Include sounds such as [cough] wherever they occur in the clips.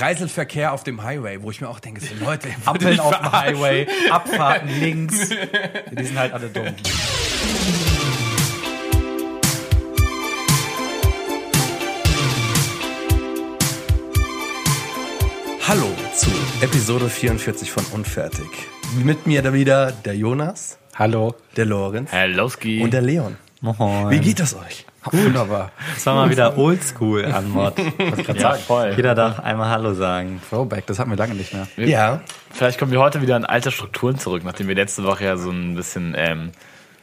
Kreiselverkehr auf dem Highway, wo ich mir auch denke, so Leute, [laughs] Ampeln auf dem Highway, Abfahrten [laughs] links. Die sind halt alle dumm. Hallo zu Episode 44 von Unfertig. Mit mir da wieder der Jonas, Hallo. der Lorenz Hellowski. und der Leon. Moin. Wie geht es euch? Wunderbar. Das war mal wieder oldschool an Mod. [laughs] ja, voll. Jeder darf einmal Hallo sagen. Throwback, das hatten wir lange nicht mehr. Ja, Vielleicht kommen wir heute wieder in alte Strukturen zurück, nachdem wir letzte Woche ja so ein bisschen ähm,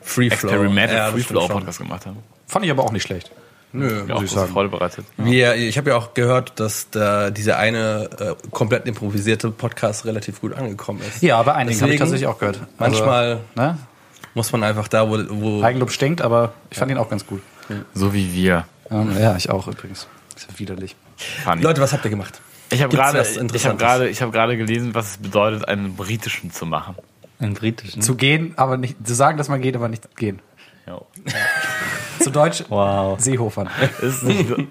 Free Flow. Experimental Ja, Free Flow. Podcast gemacht haben. Fand ich aber auch nicht schlecht. Nö, Ja, auch ich große sagen. Freude bereitet. Wir, ich habe ja auch gehört, dass da diese eine äh, komplett improvisierte Podcast relativ gut angekommen ist. Ja, bei einigen habe ich tatsächlich auch gehört. Manchmal Also, ne? Muss man einfach da, wo, wo Eigenlob stinkt, aber ich fand ihn auch ganz gut. So wie wir. Ähm, ja, ich auch übrigens. Ist ja widerlich. Funny. Leute, was habt ihr gemacht? ich habe gerade ich habe gerade ich habe gerade gelesen, was es bedeutet, einen britischen zu machen. Einen britischen. Zu gehen, aber nicht, zu sagen, dass man geht, aber nicht gehen. Ja. [laughs] Zu Deutsch, Wow. Seehofern. Ist nicht so. [laughs]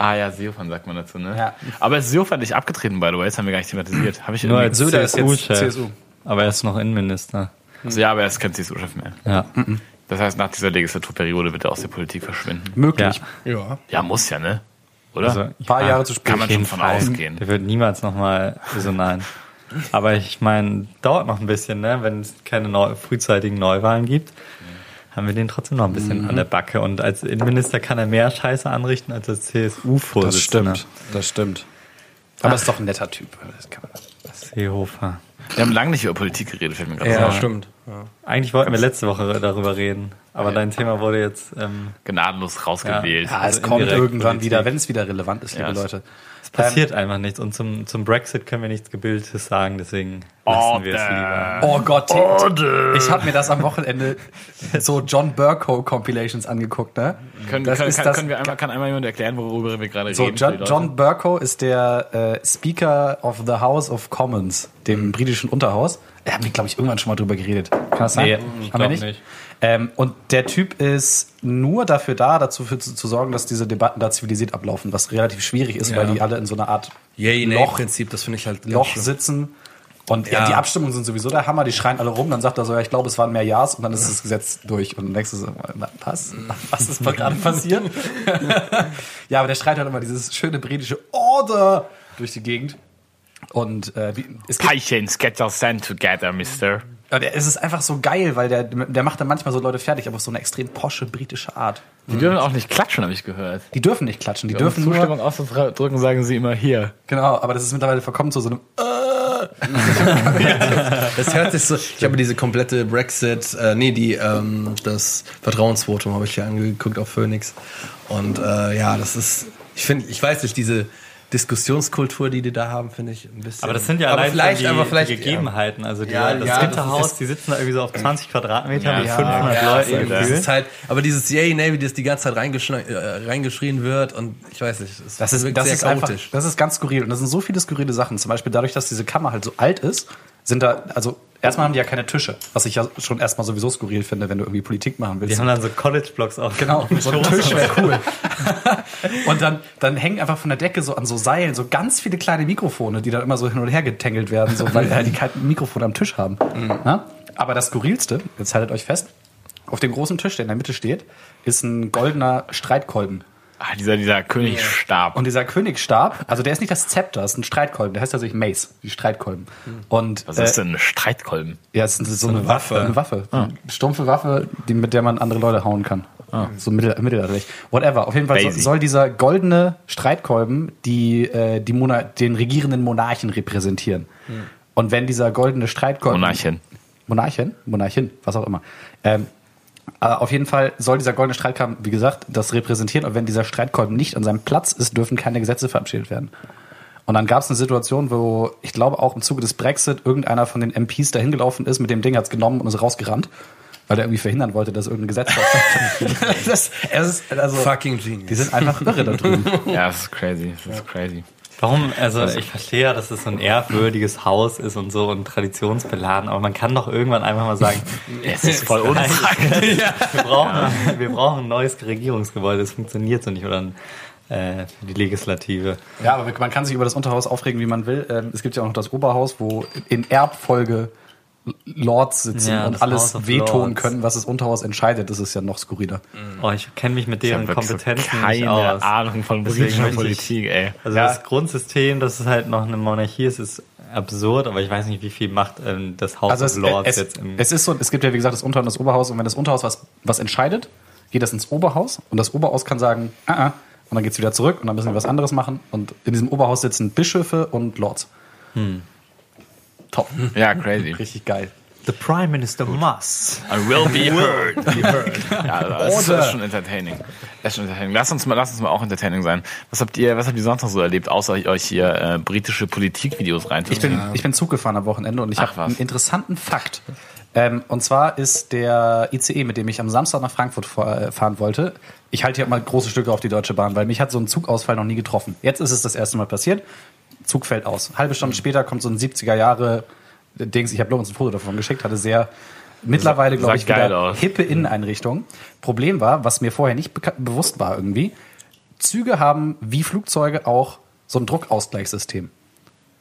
Ah ja, Seehofer sagt man dazu, ne? Ja. Aber ist Seehofer nicht abgetreten, by the way? Das haben wir gar nicht thematisiert. Habe ich Nur irgendwie- als Söder ist jetzt. CSU. Aber er ist noch Innenminister. Also, ja, aber er ist kein CSU-Chef mehr. Ja. Das heißt, nach dieser Legislaturperiode wird er aus der Politik verschwinden. Möglich. Ja. Ja. Muss ja, ne? Oder? Also, Ein paar ja, Jahre zu spät. Kann man schon von ausgehen. Der wird niemals nochmal so nein. Aber ich meine, dauert noch ein bisschen, ne? Wenn es keine neu, frühzeitigen Neuwahlen gibt, haben wir den trotzdem noch ein bisschen Mhm. an der Backe. Und als Innenminister kann er mehr Scheiße anrichten als als CSU-Vorsitzender. Das stimmt. Das stimmt. Aber ist doch ein netter Typ. Das kann man. Seehofer. Wir haben lange nicht über Politik geredet, fällt mir gerade Ja, stimmt. Ja. Eigentlich wollten wir letzte Woche darüber reden, aber dein Thema wurde jetzt ähm, Gnadenlos rausgewählt. Ja, es Also kommt irgendwann Politik. wieder, wenn es wieder relevant ist, liebe Ja, Leute. Es passiert einfach nichts und zum, zum Brexit können wir nichts Gebildetes sagen, deswegen lassen wir es Order. lieber. Oh Gott, ich habe mir das am Wochenende so John Burko Compilations angeguckt, ne? Können, das können, ist kann, das- können wir einmal, kann einmal jemand erklären, worüber wir gerade So, reden? John? John Burko ist der äh, Speaker of the House of Commons, dem britischen Unterhaus. Wir haben, glaube ich, irgendwann schon mal drüber geredet. Kann das sein? Nee, Haben ich wir glaub nicht? nicht. Ähm, und der Typ ist nur dafür da, dazu für, zu, zu sorgen, dass diese Debatten da zivilisiert ablaufen, was relativ schwierig ist, Ja. weil die alle in so einer Art Yay, nee, Loch, Prinzip, das finde ich halt Loch schlimm. sitzen. Und ja. Ja. die Abstimmungen sind sowieso der Hammer, die schreien alle rum, dann sagt er so, ja, ich glaube, es waren mehr Ja's und dann ist das Gesetz durch. Und dann denkst du so, was? Was ist gerade passiert? [laughs] ja, aber der schreit halt immer dieses schöne britische Order durch die Gegend. Und äh, wie, es Patience, get your sand together, mister. Ja, Es ist einfach so geil, weil der, der macht dann manchmal so Leute fertig, aber auf so eine extrem posche britische Art. Die dürfen auch nicht klatschen, habe ich gehört. Die dürfen nicht klatschen, die Um dürfen nur, Zustimmung auszudrücken, sagen sie immer hier. genau, aber das ist mittlerweile verkommen zu so einem, Das hört sich so. Ich habe diese komplette Brexit, äh, nee, die ähm, das Vertrauensvotum habe ich hier angeguckt auf Phoenix. Und äh, ja, das ist, ich finde, ich weiß nicht, diese Diskussionskultur, die die da haben, finde ich ein bisschen. Aber das sind ja aber allein vielleicht, die, aber vielleicht die Gegebenheiten. Also die, Ja, das ja, dritte das die sitzen da irgendwie so auf 20 Quadratmetern Ja, mit ja, 500 Ja, Leuten das ist halt, aber dieses Yay, Navy, das die ganze Zeit reingeschrien, äh, reingeschrien wird und ich weiß nicht, es Das ist, das sehr ist einfach, das ist ganz skurril. Und das sind so viele skurrile Sachen. Zum Beispiel dadurch, dass diese Kammer halt so alt ist, sind da, also erstmal haben die ja keine Tische, was ich ja schon erstmal sowieso skurril finde, wenn du irgendwie Politik machen willst. Die haben dann so College-Blocks auch. Genau, [laughs] so ein Tisch wäre cool. [laughs] und dann, dann hängen einfach von der Decke so an so Seilen so ganz viele kleine Mikrofone, die dann immer so hin und her getängelt werden, so, weil äh, die kein Mikrofon am Tisch haben. Ja? Aber das Skurrilste, jetzt haltet euch fest, auf dem großen Tisch, der in der Mitte steht, ist ein goldener Streitkolben. Ah, dieser, dieser Königsstab. Und dieser Königsstab, also der ist nicht das Zepter, das ist ein Streitkolben, der heißt tatsächlich Mace, die Streitkolben. Und Was äh, ist denn ein Streitkolben? ja, es ist so, eine Waffe. Eine Waffe. Eine stumpfe Waffe, die, mit der man andere Leute hauen kann. So mittel, mittelalterlich. Whatever. Auf jeden Fall soll, Basic. soll dieser goldene Streitkolben die, äh, die Mona den regierenden Monarchen repräsentieren. Und wenn dieser goldene Streitkolben. Monarchen. Monarchen? Monarchin, was auch immer. Ähm, auf jeden Fall soll dieser goldene Streitkolben, wie gesagt, das repräsentieren. Und wenn dieser Streitkolben nicht an seinem Platz ist, dürfen keine Gesetze verabschiedet werden. Und dann gab es eine Situation, wo ich glaube auch im Zuge des Brexit irgendeiner von den MPs da hingelaufen ist, mit dem Ding hat's genommen und ist rausgerannt, weil er irgendwie verhindern wollte, dass irgendein Gesetz [laughs] das, es ist, also, Fucking genius. Die sind einfach irre da drüben. [laughs] Ja, das ist crazy. Das ist crazy. Warum? Also ich verstehe ja, dass es so ein ehrwürdiges Haus ist und so und traditionsbeladen, aber man kann doch irgendwann einfach mal sagen, [laughs] Es ist voll unpraktisch. [laughs] wir, brauchen, wir brauchen ein neues Regierungsgebäude, das funktioniert so nicht. Oder ein, äh, für die Legislative. Ja, aber man kann sich über das Unterhaus aufregen, wie man will. Ähm, Es gibt ja auch noch das Oberhaus, wo in Erbfolge Lords sitzen Ja, und das alles wehtun Lords. können, was das Unterhaus entscheidet. Das ist ja noch skurriler. Oh, ich kenne mich mit deren wirklich so Kompetenzen nicht keine aus. Ahnung von ich- Politik, ey. Also Ja. das Grundsystem, dass es halt noch eine Monarchie ist, ist absurd, aber ich weiß nicht, wie viel Macht ähm, das House Also of es, Lords es, jetzt im es ist so, es gibt ja wie gesagt das Unter- und das Oberhaus und wenn das Unterhaus was, was entscheidet, geht das ins Oberhaus und das Oberhaus kann sagen, ah, ah, und dann geht's wieder zurück und dann müssen wir was anderes machen und in diesem Oberhaus sitzen Bischöfe und Lords. Top. Ja, crazy. Richtig geil. The Prime Minister must. I will be heard. ja, das ist, Order. ist schon entertaining. Das ist schon entertaining. Lass uns mal, lass uns mal auch entertaining sein. Was habt ihr, was habt ihr sonst noch so erlebt, außer euch hier äh, britische Politikvideos rein? Ich bin, ich bin Zug gefahren am Wochenende und ich habe einen interessanten Fakt. Ähm, und zwar ist der ICE, mit dem ich am Samstag nach Frankfurt äh, fahren wollte. Ich halte hier mal große Stücke auf die Deutsche Bahn, weil mich hat so ein Zugausfall noch nie getroffen. Jetzt ist es das erste Mal passiert. Zug fällt aus. Halbe Stunde später kommt so ein 70er Jahre Dings. Ich habe uns ein Foto davon geschickt, hatte sehr mittlerweile, glaube ich, geil wieder aus. hippe Inneneinrichtung. Problem war, was mir vorher nicht bewusst war irgendwie, Züge haben wie Flugzeuge auch so ein Druckausgleichssystem.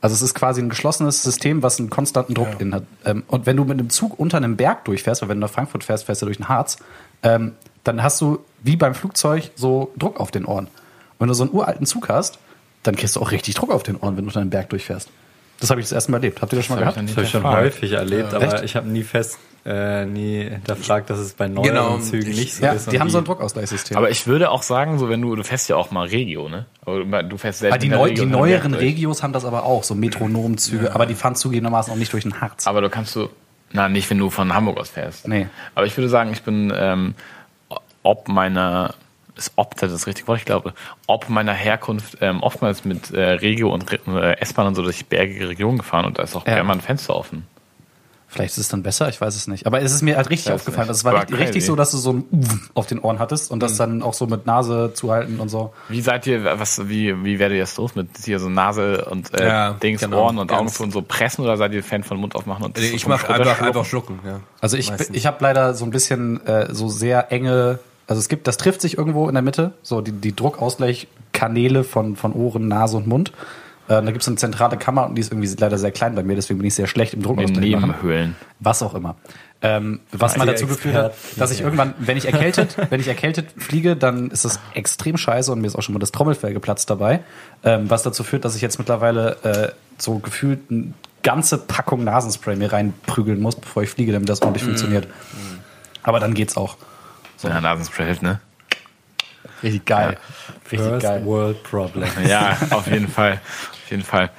Also es ist quasi ein geschlossenes System, was einen konstanten Druck Ja. in hat. Ähm, und wenn du mit einem Zug unter einem Berg durchfährst, weil wenn du nach Frankfurt fährst, fährst du durch den Harz, ähm, dann hast du wie beim Flugzeug so Druck auf den Ohren. Und wenn du so einen uralten Zug hast, dann kriegst du auch richtig Druck auf den Ohren, wenn du unter einem Berg durchfährst. Das habe ich das erste Mal erlebt. Habt ihr das schon mal gehabt? Das habe ich schon häufig erlebt, Ja. aber Echt? ich habe nie fest, äh, nie hinterfragt, dass es bei neueren Genau, Zügen ich- nicht so Ja, ist. die haben so ein Druckausgleichssystem. aber ich würde auch sagen, so wenn du, du fährst ja auch mal Regio, ne? Aber du fährst selten Ah, die, neu, Regio die neueren Regios haben das aber auch, so Metronomzüge, aber die fahren zugegebenermaßen auch nicht durch den Harz. Aber du kannst du, na, nicht wenn du von Hamburg aus fährst. Nee. Aber ich würde sagen, ich bin, ähm, ob meiner, ist ob das das richtige Wort, ich glaube, ob meiner Herkunft ähm, oftmals mit äh, Regio und äh, S-Bahn und so durch bergige Regionen gefahren und da ist auch Ja. gerne mal ein Fenster offen. Vielleicht ist es dann besser, ich weiß es nicht. Aber es ist mir halt richtig aufgefallen. nicht. Also es war War richtig, richtig so, dass du so ein Uff auf den Ohren hattest und das dann auch so mit Nase zuhalten und so. Wie seid ihr, was, wie, wie werdet ihr das los mit hier so Nase und äh, Ja, Dings, genau, Ohren und Augen zu und so pressen oder seid ihr Fan von Mund aufmachen und Ich vom mache einfach, schlucken? einfach schlucken. Ja. Also ich, Meistens. ich habe leider so ein bisschen äh, so sehr enge, also es gibt, das trifft sich irgendwo in der Mitte, so die, die Druckausgleichkanäle von, von Ohren, Nase und Mund. Äh, da gibt es eine zentrale Kammer und die ist irgendwie leider sehr klein bei mir, deswegen bin ich sehr schlecht im Druckausgleich. Nebenhöhlen. was auch immer. Ähm, was mal dazu geführt hat, dass ich irgendwann, wenn ich erkältet, [laughs] wenn ich erkältet fliege, dann ist das extrem scheiße und mir ist auch schon mal das Trommelfell geplatzt dabei. Ähm, was dazu führt, dass ich jetzt mittlerweile äh, so gefühlt eine ganze Packung Nasenspray mir reinprügeln muss, bevor ich fliege, damit das ordentlich funktioniert. Aber dann geht's auch. So eine Nasenspray hilft, ne? Richtig geil. Richtig First geil. World Problem. [laughs] Ja, auf jeden Fall. Auf jeden Fall.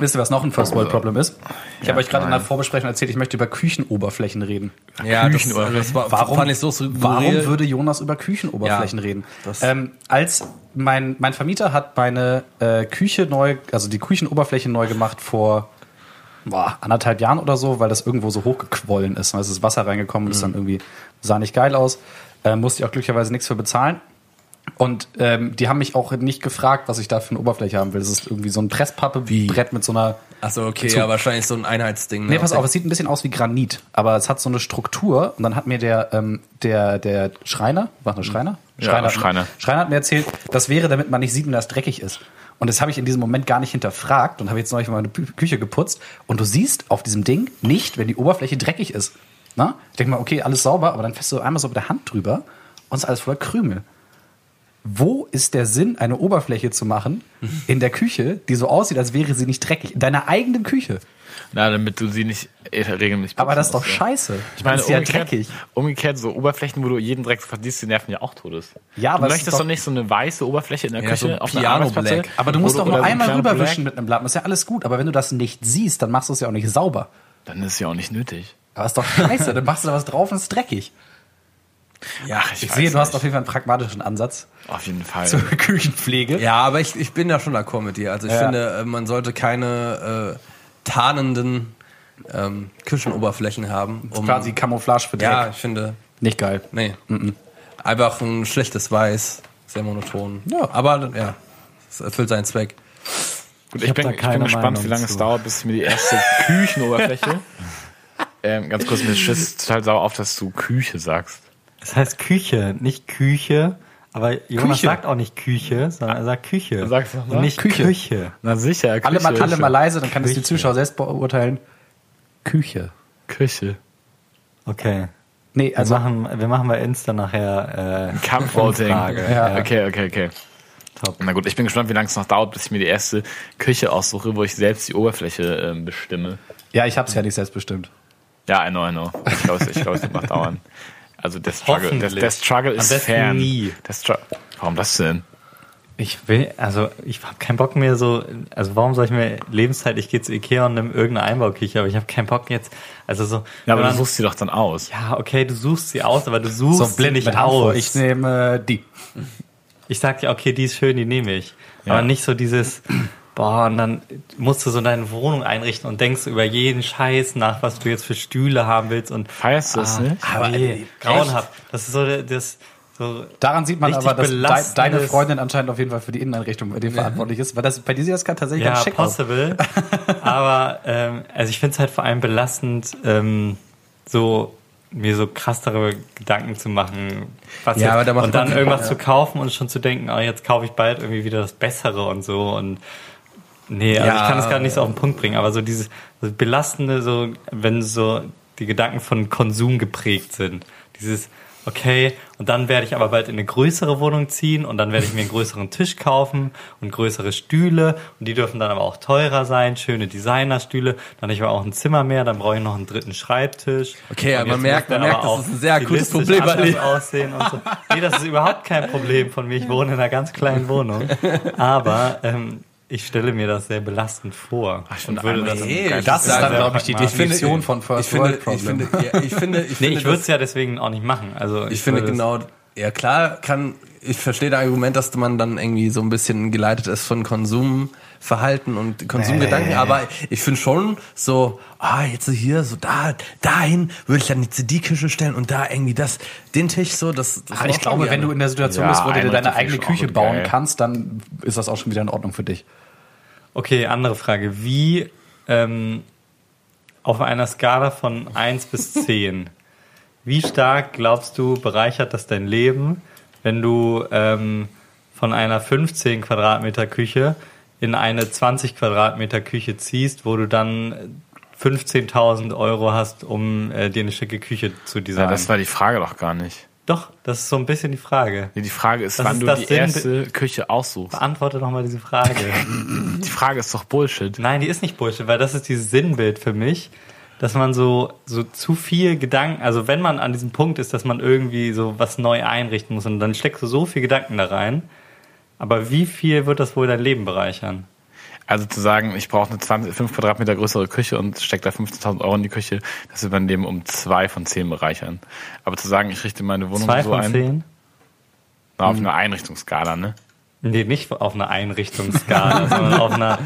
Wisst ihr, was noch ein First World Problem ist? Ich Ja, habe euch gerade in der. Vorbesprechung erzählt, ich möchte über Küchenoberflächen reden. Ja, das, Küchenoberflächen. das war, Warum, fand ich so warum würde Jonas über Küchenoberflächen Ja, reden? das- Ähm, als mein, mein Vermieter hat meine äh, Küche neu, also die Küchenoberfläche neu gemacht vor boah, anderthalb Jahren oder so, weil das irgendwo so hochgequollen ist. Also ist Wasser reingekommen und ist dann irgendwie, sah nicht geil aus. Äh, musste ich auch glücklicherweise nichts für bezahlen. Und ähm, die haben mich auch nicht gefragt, was ich da für eine Oberfläche haben will. Das ist irgendwie so ein Presspappebrett mit so einer Achso, okay, Zu- ja, wahrscheinlich so ein Einheitsding. ne? Nee, pass auf, es sieht ein bisschen aus wie Granit, aber es hat so eine Struktur. Und dann hat mir der, ähm, der, der Schreiner, war das Schreiner? Ja, Schreiner. Schreiner hat mir erzählt, das wäre, damit man nicht sieht, wenn das dreckig ist. Und das habe ich in diesem Moment gar nicht hinterfragt und habe jetzt neulich mal meine Küche geputzt. Und du siehst auf diesem Ding nicht, wenn die Oberfläche dreckig ist. Na? Ich denke mal, okay, alles sauber, aber dann fährst du einmal so mit der Hand drüber und es ist alles voller Krümel. Wo ist der Sinn, eine Oberfläche zu machen in der Küche, die so aussieht, als wäre sie nicht dreckig? In deiner eigenen Küche. Na, damit du sie nicht äh, regelmäßig Aber das ist doch musst, scheiße. Ich meine, ist ja umgekehrt, dreckig. umgekehrt, so Oberflächen, wo du jeden Dreck verdienst, die nerven ja auch todes. Ja, du aber es möchtest doch, doch- nicht so eine weiße Oberfläche in der Ja, Küche so auf Piano. Black. Aber du musst Oder- doch nur so einmal rüberwischen Black. mit einem Blatt. Das ist ja alles gut. Aber wenn du das nicht siehst, dann machst du es ja auch nicht sauber. Dann ist es ja auch nicht nötig. Aber ist doch scheiße. [laughs] dann machst du da was drauf und es ist dreckig. Ja, ich Ich weiß sehe, du hast nicht. auf jeden Fall einen pragmatischen Ansatz Auf jeden Fall. zur [laughs] Küchenpflege. Ja, aber ich, ich bin da schon d'accord mit dir. Also ich Ja. finde, äh, man sollte keine äh, tarnenden ähm, Küchenoberflächen haben. Um, Quasi Camouflage für Dreck. ja, ich finde, Nicht geil. nee. Einfach ein schlechtes Weiß, sehr monoton. Ja. Aber ja, es erfüllt seinen Zweck. Gut, Ich ich, bin, ich bin gespannt, Meinung wie lange es zu. dauert, bis ich mir die erste [laughs] Küchenoberfläche. Ähm, ganz kurz, mir [laughs] schiss total sauer auf, dass du Küche sagst. Es heißt Küche, nicht Küche, Aber Jonas Küche. sagt auch nicht Küche, sondern er sagt Küche. Sag's doch mal. Nicht Küche. Küche. Na sicher, Küche. Alle mal, alle mal leise, dann kann es die Küche. Zuschauer selbst beurteilen. Küche. Küche. Okay. Nee, Also wir machen, wir machen bei Insta nachher äh, [laughs] Kampfvoting. Ja. Okay, okay, okay. Top. Na gut, ich bin gespannt, wie lange es noch dauert, bis ich mir die erste Küche aussuche, wo ich selbst die Oberfläche ähm, bestimme. ja, ich hab's ja nicht selbstbestimmt. Ja, I know, I know. Ich glaube, es ich glaub, es wird noch dauern. Also der Struggle, der, der Struggle ist fern. nie. Warum das denn? Ich will, also ich habe keinen Bock mehr so, also warum soll ich mir Lebenszeit, ich gehe zu Ikea und nehme irgendeine Einbauküche, aber ich habe keinen Bock jetzt, also so. Ja, aber du suchst sie doch dann aus. Ja, okay, du suchst sie aus, aber du suchst So sie nicht aus. Ich nehme die. Ich sag dir, okay, die ist schön, die nehme ich. Ja. Aber nicht so dieses, boah, und dann musst du so deine Wohnung einrichten und denkst über jeden Scheiß nach, was du jetzt für Stühle haben willst und Feierst du es nicht? Aber, nee, grauenhaft. Das ist so das so Daran sieht man aber, dass de deine Freundin anscheinend auf jeden Fall für die Inneneinrichtung bei dir verantwortlich ist, weil das bei dir sieht das gerade tatsächlich ja ganz schick aus. possible. [laughs] aber ähm, also ich finde es halt vor allem belastend, ähm, so mir so krassere Gedanken zu machen, was Ja, jetzt, aber da und dann irgendwas ja. zu kaufen und schon zu denken, oh, jetzt kaufe ich bald irgendwie wieder das Bessere und so und nee, also Ja. ich kann es gar nicht so auf den Punkt bringen, aber so dieses so belastende, so wenn so die Gedanken von Konsum geprägt sind, dieses okay, und dann werde ich aber bald in eine größere Wohnung ziehen und dann werde ich mir einen größeren Tisch kaufen und größere Stühle und die dürfen dann aber auch teurer sein, schöne Designerstühle, dann habe ich aber auch ein Zimmer mehr, dann brauche ich noch einen dritten Schreibtisch. Okay, Und man merkt- man merkt, aber das ist ein sehr akutes Problem aussehen und so. Nee, das ist überhaupt kein Problem von mir. Ich wohne in einer ganz kleinen Wohnung. Aber ähm, ich stelle mir das sehr belastend vor. finde und würde das, Nee, Das ist dann, glaube ich, die Ich finde- Definition von ich First finde, World ich Problem. finde, ja, ich [laughs] finde, ich nee, finde, ich würde es ja deswegen auch nicht machen. Also Ich finde würde es- genau, ja klar kann, ich verstehe das Argument, dass man dann irgendwie so ein bisschen geleitet ist von Konsumverhalten und Konsumgedanken, aber ich finde schon so, ah, jetzt hier, so da, dahin würde ich dann die CD-Küche stellen und da irgendwie das, den Tisch so, das, das macht ich glaube, wenn du in der Situation Ja, bist, wo du dir deine eigene Küche bauen geil. kannst, dann ist das auch schon wieder in Ordnung für dich. Okay, andere Frage. Wie ähm, auf einer Skala von 1 bis [laughs] 10, wie stark glaubst du, bereichert das dein Leben, wenn du ähm, von einer 15 Quadratmeter Küche in eine 20 Quadratmeter Küche ziehst, wo du dann 15.000 Euro hast, um äh, dir eine schicke Küche zu Ja, designen? das war die Frage doch gar nicht. Doch, das ist so ein bisschen die Frage. Nee, die Frage ist, Das wann ist du das die Sinn- erste Küche aussuchst. Beantworte doch mal diese Frage. [laughs] Die Frage ist doch Bullshit. Nein, die ist nicht Bullshit, weil das ist dieses Sinnbild für mich, dass man so, so zu viel Gedanken, also wenn man an diesem Punkt ist, dass man irgendwie so was neu einrichten muss und dann steckst du so viel Gedanken da rein, aber wie viel wird das wohl dein Leben bereichern? Also zu sagen, ich brauche eine 20, 5 Quadratmeter größere Küche und stecke da 15.000 Euro in die Küche, das wird mein Leben um zwei von zehn bereichern. Aber zu sagen, ich richte meine Wohnung Zwei so von ein, zehn? na, auf einer Einrichtungsskala, ne? Nee, nicht auf einer Einrichtungsskala, [laughs] sondern auf einer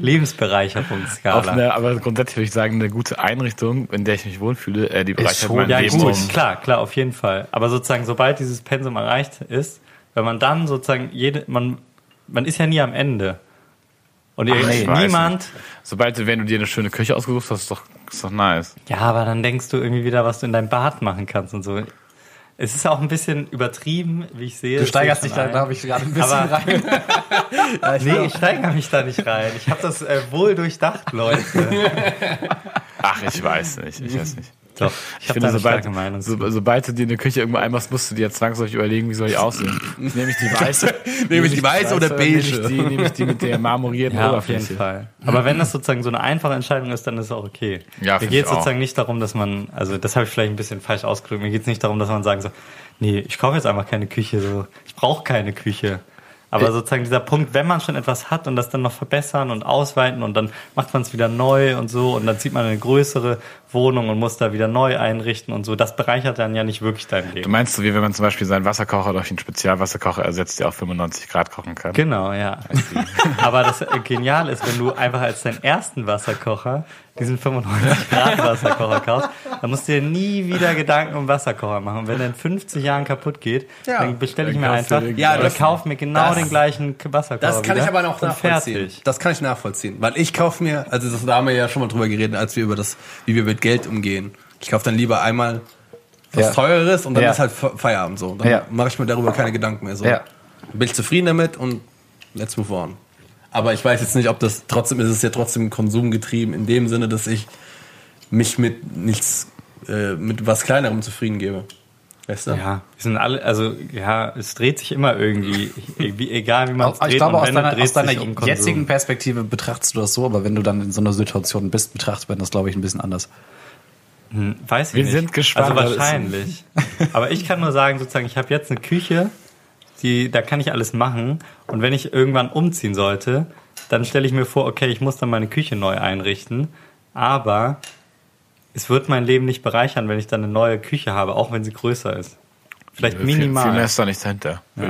Lebensbereicherungsskala. Auf eine, aber grundsätzlich würde ich sagen, eine gute Einrichtung, in der ich mich wohlfühle, äh, die bereichert schon- mein Ja, Leben gut, um. klar, klar, auf jeden Fall. Aber sozusagen, sobald dieses Pensum erreicht ist, wenn man dann sozusagen jede, man, man ist ja nie am Ende. Und Ach, ich weiß niemand. Sobald du, wenn du dir eine schöne Küche ausgesucht hast, ist doch, ist doch nice. ja, aber dann denkst du irgendwie wieder, was du in deinem Bad machen kannst und so. Es ist auch ein bisschen übertrieben, wie ich sehe. Du steigerst dich ich da, da habe ich gerade ein bisschen Aber- rein. [laughs] Nee, ich steigere mich da nicht rein. Ich habe das äh, wohl durchdacht, Leute. Ach, ich weiß nicht, ich weiß nicht. Doch, ich, Ich finde, sobald, Meinung. so, sobald du dir eine Küche irgendwo einmachst, musst du dir zwangsläufig überlegen, wie soll die aussehen. Nehme ich die weiße, [laughs] Nehme ich die weiße oder Nehme ich beige? die, nehme ich die mit der marmorierten Ja, auf jeden Oberfläche. Fall. Aber wenn das sozusagen so eine einfache Entscheidung ist, dann ist es auch okay. Ja, Mir geht ich es sozusagen nicht darum, dass man, also das habe ich vielleicht ein bisschen falsch ausgedrückt, mir geht es nicht darum, dass man sagen so, nee, ich kaufe jetzt einfach keine Küche, so, ich brauche keine Küche. Aber sozusagen dieser Punkt, wenn man schon etwas hat und das dann noch verbessern und ausweiten und dann macht man es wieder neu und so und dann zieht man eine größere Wohnung und muss da wieder neu einrichten und so, das bereichert dann ja nicht wirklich dein Du Leben. meinst so, wie wenn man zum Beispiel seinen Wasserkocher durch einen Spezialwasserkocher ersetzt, der auf 95 Grad kochen kann? Genau, ja. [laughs] Aber das äh, genial ist, wenn du einfach als deinen ersten Wasserkocher diesen 95 Grad Wasserkocher kaufst, dann musst du dir nie wieder Gedanken um Wasserkocher machen. Und wenn der in 50 Jahren kaputt geht, Ja. dann bestelle ich Dann mir du einfach Ja, oder das- kauf mir genau das- den gleichen Wasserkocher. Das kann wieder ich aber noch und nachvollziehen. Fertig. Das kann ich nachvollziehen, weil ich kaufe mir, also das, da haben wir ja schon mal drüber geredet, als wir über das, wie wir mit Geld umgehen. Ich kaufe dann lieber einmal was Ja. teureres und dann Ja. ist halt Fe- Feierabend so. Dann Ja. mache ich mir darüber keine Gedanken mehr so. Bin ich zufrieden damit und let's move on. Aber ich weiß jetzt nicht, ob das trotzdem ist es ja trotzdem konsumgetrieben in dem Sinne, dass ich mich mit nichts, äh, mit was kleinerem zufrieden gebe. Weißt du? Ja, wir sind alle, also ja, es dreht sich immer irgendwie, wie, egal wie man es Ich dreht glaube, und aus deiner, aus deiner um jetzigen Perspektive betrachtest du das so, aber wenn du dann in so einer Situation bist, betrachtet man das, glaube ich, ein bisschen anders. Weiß ich Wir nicht. sind gespannt, Also wahrscheinlich. Aber ich kann nur sagen, sozusagen, ich habe jetzt eine Küche, die, da kann ich alles machen. Und wenn ich irgendwann umziehen sollte, dann stelle ich mir vor, okay, ich muss dann meine Küche neu einrichten. Aber es wird mein Leben nicht bereichern, wenn ich dann eine neue Küche habe, auch wenn sie größer ist. Vielleicht Viel, viel minimal. mehr ist da nichts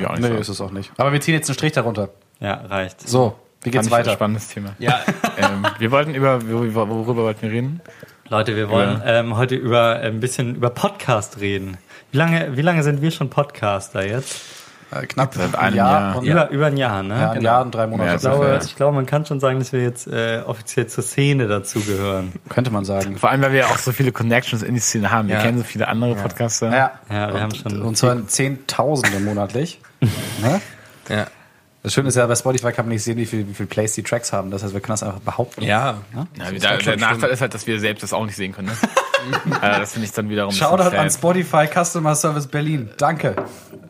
ich auch nicht Nee, sagen. ist es auch nicht. Aber wir ziehen jetzt einen Strich darunter. Ja, reicht. So, wie geht's ich ein weiter? spannendes Thema. Ja, [laughs] ähm, wir wollten über, worüber, wollten wir reden? Leute, wir wollen ähm, heute über ein bisschen über Podcast reden. Wie lange, wie lange sind wir schon Podcaster jetzt? Äh, knapp Seit ein einem Jahr. Jahr. Und, Über, über ein Jahr, ne? ja, ein Jahr und drei Monate. Ja, Ich glaube, ich glaube, man kann schon sagen, dass wir jetzt äh, offiziell zur Szene dazugehören. Könnte man sagen. Vor allem, weil wir ja auch so viele Connections in die Szene haben. Wir Ja. kennen so viele andere Podcaster. Ja. Ja, wir haben schon. Und zwar Zehntausende monatlich. [laughs] ne? ja. Das Schöne ist ja, bei Spotify kann man nicht sehen, wie viel, wie viel Plays die Tracks haben. Das heißt, wir können das einfach behaupten. Ja. Ja, der, kann schon der Nachteil stimmen. ist halt, dass wir selbst das auch nicht sehen können. Ne? [laughs] äh, das finde ich dann wiederum Shoutout an. Spotify Customer Service Berlin. Danke.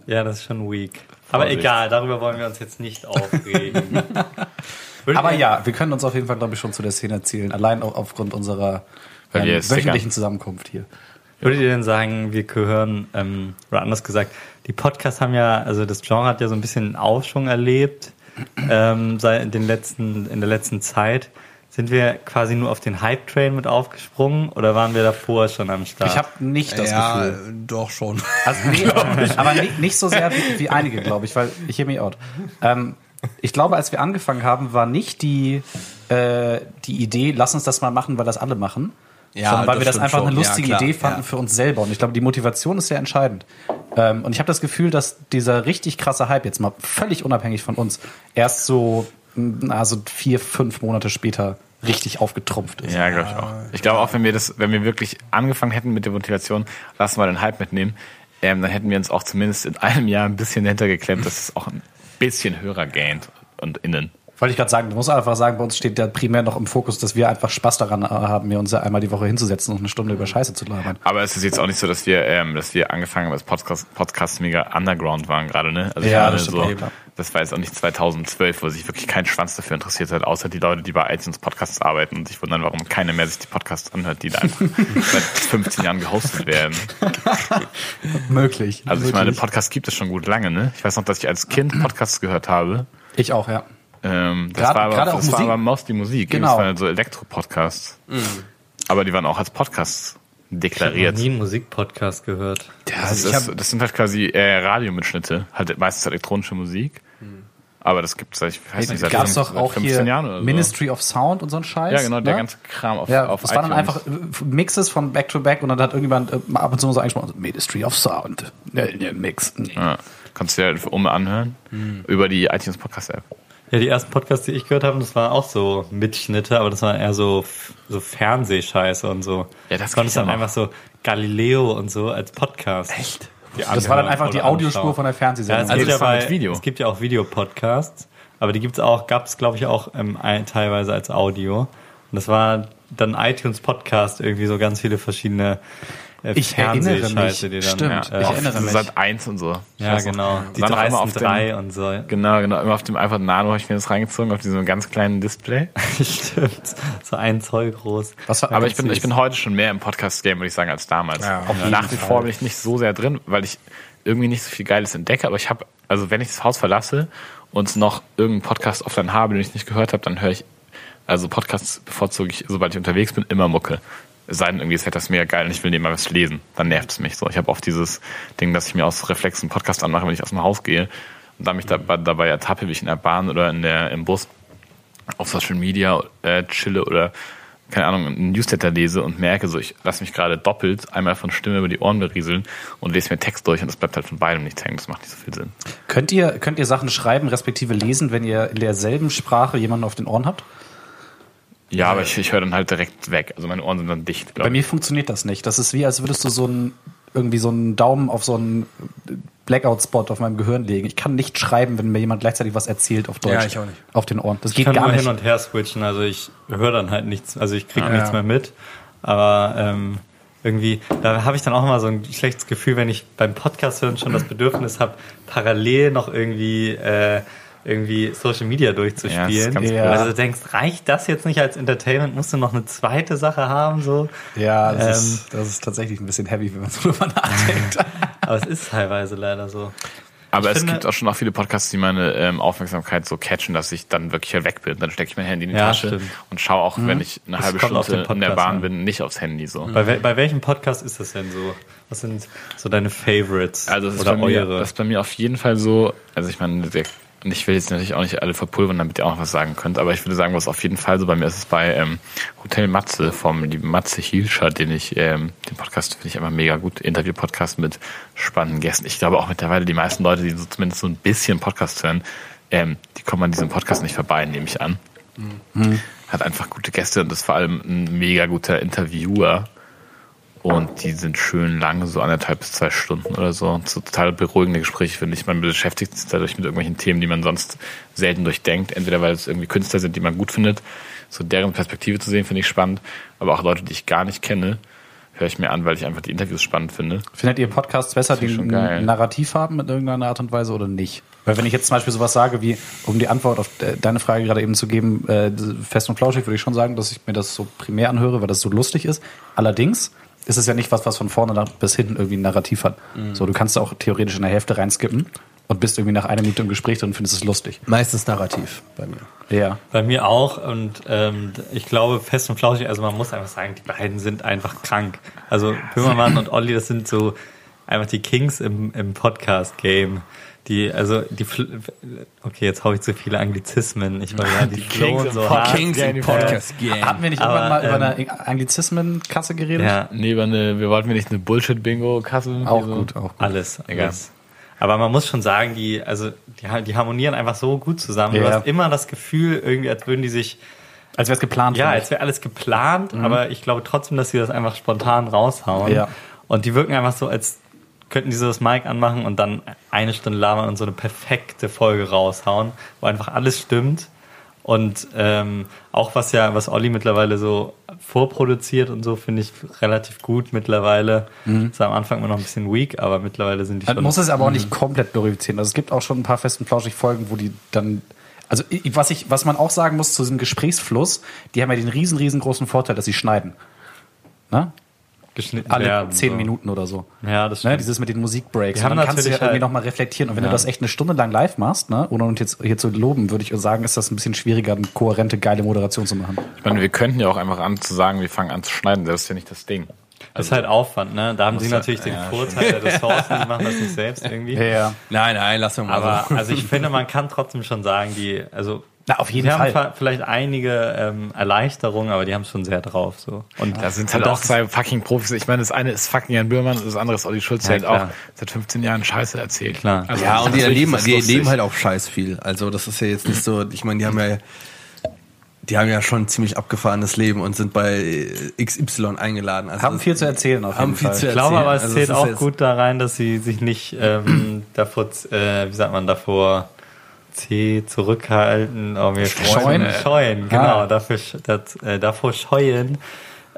Ja, das ist schon weak. Aber Vorsicht. egal, darüber wollen wir uns jetzt nicht [laughs] aufregen. Aber ja, wir können uns auf jeden Fall, glaube ich, schon zu der Szene zählen. Allein auch aufgrund unserer ähm, wöchentlichen Zusammenkunft hier. Würdet ihr denn sagen, wir gehören, ähm, oder anders gesagt, die Podcasts haben ja, also das Genre hat ja so ein bisschen einen Aufschwung erlebt ähm, seit den letzten, in der letzten Zeit. Sind wir quasi nur auf den Hype-Train mit aufgesprungen oder waren wir davor schon am Start? Ich habe nicht das ja, Gefühl. doch schon. Also nee, [laughs] aber nicht, nicht so sehr wie, wie einige, glaube ich, weil ich hear me out. Ähm, ich glaube, als wir angefangen haben, war nicht die, äh, die Idee, lass uns das mal machen, weil das alle machen. Ja, sondern weil wir das einfach eine schon. Ja, lustige klar, Idee fanden ja. für uns selber. Und ich glaube, die Motivation ist sehr entscheidend. Ähm, und ich habe das Gefühl, dass dieser richtig krasse Hype jetzt mal völlig unabhängig von uns erst so, also vier, fünf Monate später richtig aufgetrumpft ist. Ja, glaube ich auch. Ich glaube auch, wenn wir das, wenn wir wirklich angefangen hätten mit der Motivation, lass mal den Hype mitnehmen, ähm, dann hätten wir uns auch zumindest in einem Jahr ein bisschen dahinter geklemmt, dass es auch ein bisschen höher gaint und innen. Wollte ich gerade sagen, du musst einfach sagen, bei uns steht ja primär noch im Fokus, dass wir einfach Spaß daran äh, haben, mir uns ja einmal die Woche hinzusetzen und eine Stunde über Scheiße zu labern. Aber es ist jetzt auch nicht so, dass wir, ähm, dass wir angefangen haben, als Podcast, Podcast mega underground waren gerade, ne? Also Ja, das so, das war jetzt auch nicht 2012, wo sich wirklich kein Schwanz dafür interessiert hat, außer die Leute, die bei iTunes Podcasts arbeiten und sich wundern, warum keiner mehr sich die Podcasts anhört, die da einfach [laughs] seit 15 Jahren gehostet werden. [laughs] Möglich. Also ich meine, Podcasts gibt es schon gut lange, ne? Ich weiß noch, dass ich als Kind Podcasts gehört habe. ich auch, ja. Ähm, das Gerade- war aber, auch das war Musik. aber. Genau. Das waren so Elektro-Podcasts. Aber die waren auch als Podcasts ich habe deklariert. nie einen Musikpodcast gehört. Das, ich ist, das sind halt quasi äh, Radiomitschnitte, halt meistens elektronische Musik. Aber das gibt es seit, ich weiß nicht, seit, Gab es fünf- doch seit auch 15 hier Jahren oder so. Ministry of Sound und so ein Scheiß. Ja, genau, der ne? ganze Kram auf, Ja, auf das war dann einfach äh, Mixes von Back to Back und dann hat irgendjemand äh, mal ab und zu so eingesprochen, Ministry of Sound. Ne, ne, Mix. Nee. Ja, kannst du dir halt um anhören über die iTunes Podcast App. Ja, die ersten Podcasts, die ich gehört habe, das waren auch so Mitschnitte, aber das war eher so, so Fernsehscheiße und so. Ja, das konntest ja dann noch. einfach so Galileo und so als Podcast. Echt? Das war dann einfach die Audiospur von der Ja, Fernsehsendung. es Also ja war bei, Video. es gibt ja auch Videopodcasts, aber die gibt's auch, gab es glaube ich auch ähm, teilweise als Audio. Und das war dann iTunes Podcast, irgendwie so ganz viele verschiedene äh, Ich erinnere mich. Die dann, Stimmt. äh, Ich auf erinnere mich. Sat 1 und so. Ja, genau. Die War noch immer auf dem- drei und so. Genau, genau. Immer auf dem iPod Nano habe ich mir das reingezogen, auf diesem ganz kleinen Display. [laughs] Stimmt. So ein Zoll groß. Was war, Aber ich bin, ich bin heute schon mehr im Podcast-Game, würde ich sagen, als damals. Ja, auf Und Nach wie vor bin ich nicht so sehr drin, weil ich irgendwie nicht so viel Geiles entdecke. Aber ich habe, also wenn ich das Haus verlasse und noch irgendeinen Podcast offline habe, den ich nicht gehört habe, dann höre ich, also Podcasts bevorzuge ich, sobald ich unterwegs bin, immer Mucke. Es sei denn, irgendwie ist das mega geil und ich will nebenbei was lesen. Dann nervt es mich so. Ich habe oft dieses Ding, dass ich mir aus Reflex einen Podcast anmache, wenn ich aus dem Haus gehe. Und dann mich dabei, dabei ertappe, wie ich in der Bahn oder in der, im Bus auf Social Media äh, chille oder keine Ahnung, einen Newsletter lese und merke so, ich lasse mich gerade doppelt einmal von Stimme über die Ohren berieseln und lese mir Text durch und das bleibt halt von beidem nichts hängen. Das macht nicht so viel Sinn. Könnt ihr, könnt ihr Sachen schreiben, respektive lesen, wenn ihr in derselben Sprache jemanden auf den Ohren habt? Ja, aber ich, ich höre dann halt direkt weg. Also meine Ohren sind dann dicht, Bei glaube ich. mir funktioniert das nicht. Das ist wie, als würdest du so ein irgendwie so einen Daumen auf so einen Blackout-Spot auf meinem Gehirn legen. Ich kann nicht schreiben, wenn mir jemand gleichzeitig was erzählt auf Deutsch. Ja, ich auch nicht. Auf den Ohren. Das Ich geht kann gar nur nicht. hin und her switchen, also ich höre dann halt nichts, also ich kriege Ja. nichts mehr mit. Aber ähm, irgendwie, da habe ich dann auch immer so ein schlechtes Gefühl, wenn ich beim Podcast hören schon das Bedürfnis habe, parallel noch irgendwie äh, irgendwie Social Media Ja, durchzuspielen. ist ganz Ja. Also du denkst, reicht das jetzt nicht als Entertainment? Musst du noch eine zweite Sache haben? So? Ja, das, Ähm. ist, das ist tatsächlich ein bisschen heavy, wenn man so drüber nachdenkt. [laughs] Aber es ist teilweise leider so. Aber Ich es finde- gibt auch schon auch viele Podcasts, die meine ähm, Aufmerksamkeit so catchen, dass ich dann wirklich halt weg bin. Dann stecke ich mein Handy in die Ja, Tasche stimmt. und schaue auch, wenn ich eine Das halbe Stunde den in der Podcast Bahn an. bin, nicht aufs Handy so. Bei, wel- bei welchem Podcast ist das denn so? Was sind so deine Favorites? Also das ist, oder bei mir, eure? das ist bei mir auf jeden Fall so, also ich meine, der, und ich will jetzt natürlich auch nicht alle verpulvern, damit ihr auch noch was sagen könnt, aber ich würde sagen, was auf jeden Fall so bei mir ist, ist bei ähm, Hotel Matze vom lieben Matze Hielscher, den ich, ähm, den Podcast finde ich immer mega gut, Interview-Podcast mit spannenden Gästen. Ich glaube auch mittlerweile die meisten Leute, die so zumindest so ein bisschen Podcast hören, ähm, die kommen an diesem Podcast nicht vorbei, nehme ich an. Hat einfach gute Gäste und ist vor allem ein mega guter Interviewer. Und die sind schön lang, so anderthalb bis zwei Stunden oder so. So total beruhigende Gespräche, finde ich. Man beschäftigt sich dadurch mit irgendwelchen Themen, die man sonst selten durchdenkt. Entweder weil es irgendwie Künstler sind, die man gut findet. So deren Perspektive zu sehen, finde ich spannend. Aber auch Leute, die ich gar nicht kenne, höre ich mir an, weil ich einfach die Interviews spannend finde. Findet ihr Podcasts besser, die schon ein. Narrativ haben in irgendeiner Art und Weise oder nicht? Weil wenn ich jetzt zum Beispiel sowas sage, wie, um die Antwort auf de- deine Frage gerade eben zu geben, äh, fest und flauschig, würde ich schon sagen, dass ich mir das so primär anhöre, weil das so lustig ist. Allerdings ist es ja nicht was, was von vorne nach bis hinten irgendwie ein Narrativ hat. So, du kannst auch theoretisch in der Hälfte reinskippen und bist irgendwie nach einer Minute im Gespräch drin und findest es lustig. Meistens narrativ bei mir. Ja. Bei mir auch und ähm, ich glaube fest und flauschig, also man muss einfach sagen, die beiden sind einfach krank. Also Böhmermann und Olli, das sind so einfach die Kings im, im Podcast-Game. Die, also die, fl- okay, jetzt hau ich zu viele Anglizismen. Ich war [laughs] ja, die, flohen so hart. Kings im Podcast Game. Hatten wir nicht irgendwann mal über ähm, eine Anglizismen-Kasse geredet? Ja, Nee, über eine, wir wollten wir nicht eine Bullshit-Bingo-Kasse? Auch so? gut, auch gut. alles, Egal. alles. Aber man muss schon sagen, die, also die, die harmonieren einfach so gut zusammen. Du Ja. hast immer das Gefühl, irgendwie, als würden die sich Als wäre es geplant. Ja, als wäre alles geplant, aber ich glaube trotzdem, dass sie das einfach spontan raushauen. Ja. Und die wirken einfach so, als könnten die so das Mic anmachen und dann eine Stunde labern und so eine perfekte Folge raushauen, wo einfach alles stimmt. Und ähm, auch was ja, was Olli mittlerweile so vorproduziert und so, finde ich relativ gut mittlerweile. Ist am Anfang immer noch ein bisschen weak, aber mittlerweile sind die Man schon. muss es aber auch nicht komplett glorifizieren. Also es gibt auch schon ein paar fest und flauschig Folgen, wo die dann also was ich was man auch sagen muss zu diesem Gesprächsfluss, die haben ja den riesen riesengroßen Vorteil, dass sie schneiden. Ne? Geschnitten Alle werden, zehn so. Minuten oder so. Ja, das Ne, stimmt. dieses mit den Musikbreaks. Die haben dann kannst du ja natürlich irgendwie halt- nochmal reflektieren. Und wenn Ja. du das echt eine Stunde lang live machst, ne, ohne uns jetzt hier zu loben, würde ich sagen, ist das ein bisschen schwieriger, eine kohärente, geile Moderation zu machen. Ich meine, wir könnten ja auch einfach an zu sagen, wir fangen an zu schneiden. Das ist ja nicht das Ding. Das ist halt Aufwand, ne? Da haben sie natürlich halt- den ja. Vorteil der Ressourcen, die [laughs] machen das nicht selbst irgendwie. Ja. Nein, nein, lass doch mal. Aber so. also ich finde, man kann trotzdem schon sagen, die, also Na, auf jeden die haben Fall. fa- vielleicht einige ähm, Erleichterungen, aber die haben es schon sehr drauf. So. Und Da sind und halt auch zwei fucking Profis. Ich meine, das eine ist fucking Jan Böhmermann, das andere ist Olli Schulz, der Ja, halt klar. auch seit 15 Jahren Scheiße erzählt. Klar. Also ja, und die erleben, die erleben halt auch scheiß viel. Also das ist ja jetzt nicht so, ich meine, die haben ja die haben ja schon ein ziemlich abgefahrenes Leben und sind bei äh, XY eingeladen. Also Haben viel zu erzählen auf haben jeden viel Fall. zu Ich glaube aber, es Also zählt auch gut da rein, dass sie sich nicht ähm, [clears throat] davor, äh, wie sagt man, davor C zurückhalten, oh, mir Scheuen? scheuen, scheuen genau, Ah. dafür, das, äh, davor scheuen,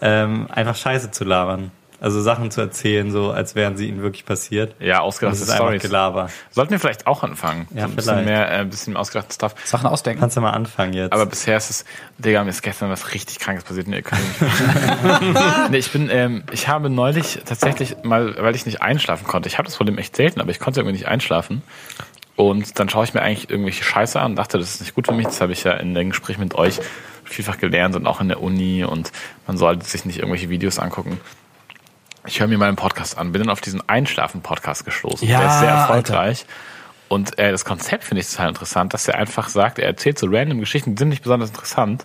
ähm, einfach Scheiße zu labern. Also Sachen zu erzählen, so als wären sie ihnen wirklich passiert. Ja, ausgedachte ist einfach Stories. Gelaber. Sollten wir vielleicht auch anfangen. Ja, so ein bisschen vielleicht. mehr, äh, ein bisschen mehr ausgedachten Stuff. Sachen ausdenken. Kannst du mal anfangen jetzt. Aber bisher ist es, Digga, mir ist gestern was richtig Krankes passiert. Nee, kann ich nee, ich bin, ähm, ich habe neulich tatsächlich mal, weil ich nicht einschlafen konnte. Ich habe das Problem echt selten, aber ich konnte irgendwie nicht einschlafen. Und dann schaue ich mir eigentlich irgendwelche Scheiße an und dachte, das ist nicht gut für mich. Das habe ich ja in dem Gespräch mit euch vielfach gelernt und auch in der Uni und man sollte sich nicht irgendwelche Videos angucken. Ich höre mir meinen Podcast an, bin dann auf diesen Einschlafen-Podcast gestoßen. Ja, Der ist sehr Alter. erfolgreich. Und äh, das Konzept finde ich total interessant, dass er einfach sagt, er erzählt so random Geschichten, die sind nicht besonders interessant.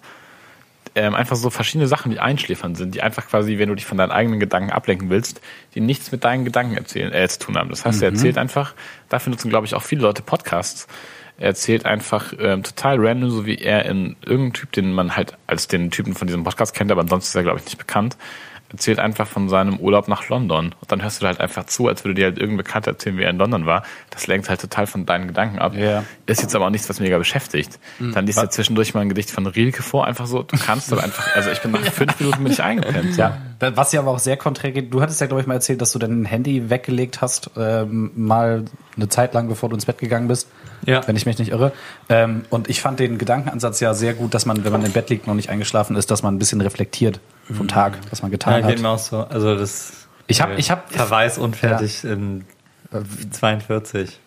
Ähm, einfach so verschiedene Sachen, die einschläfern sind, die einfach quasi, wenn du dich von deinen eigenen Gedanken ablenken willst, die nichts mit deinen Gedanken erzählen, äh, zu tun haben. Das heißt, er erzählt einfach, dafür nutzen, glaube ich, auch viele Leute Podcasts. Er erzählt einfach ähm, total random, so wie er in irgendeinem Typ, den man halt als den Typen von diesem Podcast kennt, aber ansonsten ist er, glaube ich, nicht bekannt, erzählt einfach von seinem Urlaub nach London. Und dann hörst du da halt einfach zu, als würde dir halt irgendein Bekannter erzählen, wie er in London war. Das lenkt halt total von deinen Gedanken ab. Ja. Ist jetzt aber auch nichts, was mega beschäftigt. Dann liest er zwischendurch mal ein Gedicht von Rilke vor, einfach so, du kannst aber einfach, also ich bin nach [laughs] fünf Minuten bin ich eingepennt. Ja, da- was ja aber auch sehr konträr geht. Du hattest ja, glaube ich, mal erzählt, dass du dein Handy weggelegt hast, ähm, mal eine Zeit lang, bevor du ins Bett gegangen bist. Ja. Wenn ich mich nicht irre. Ähm, und ich fand den Gedankenansatz ja sehr gut, dass man, wenn man im Bett liegt und noch nicht eingeschlafen ist, dass man ein bisschen reflektiert vom Tag, was man Ja, getan geht hat. mir auch so. Also das. Ich hab- ich hab- Verweis unfertig in 42.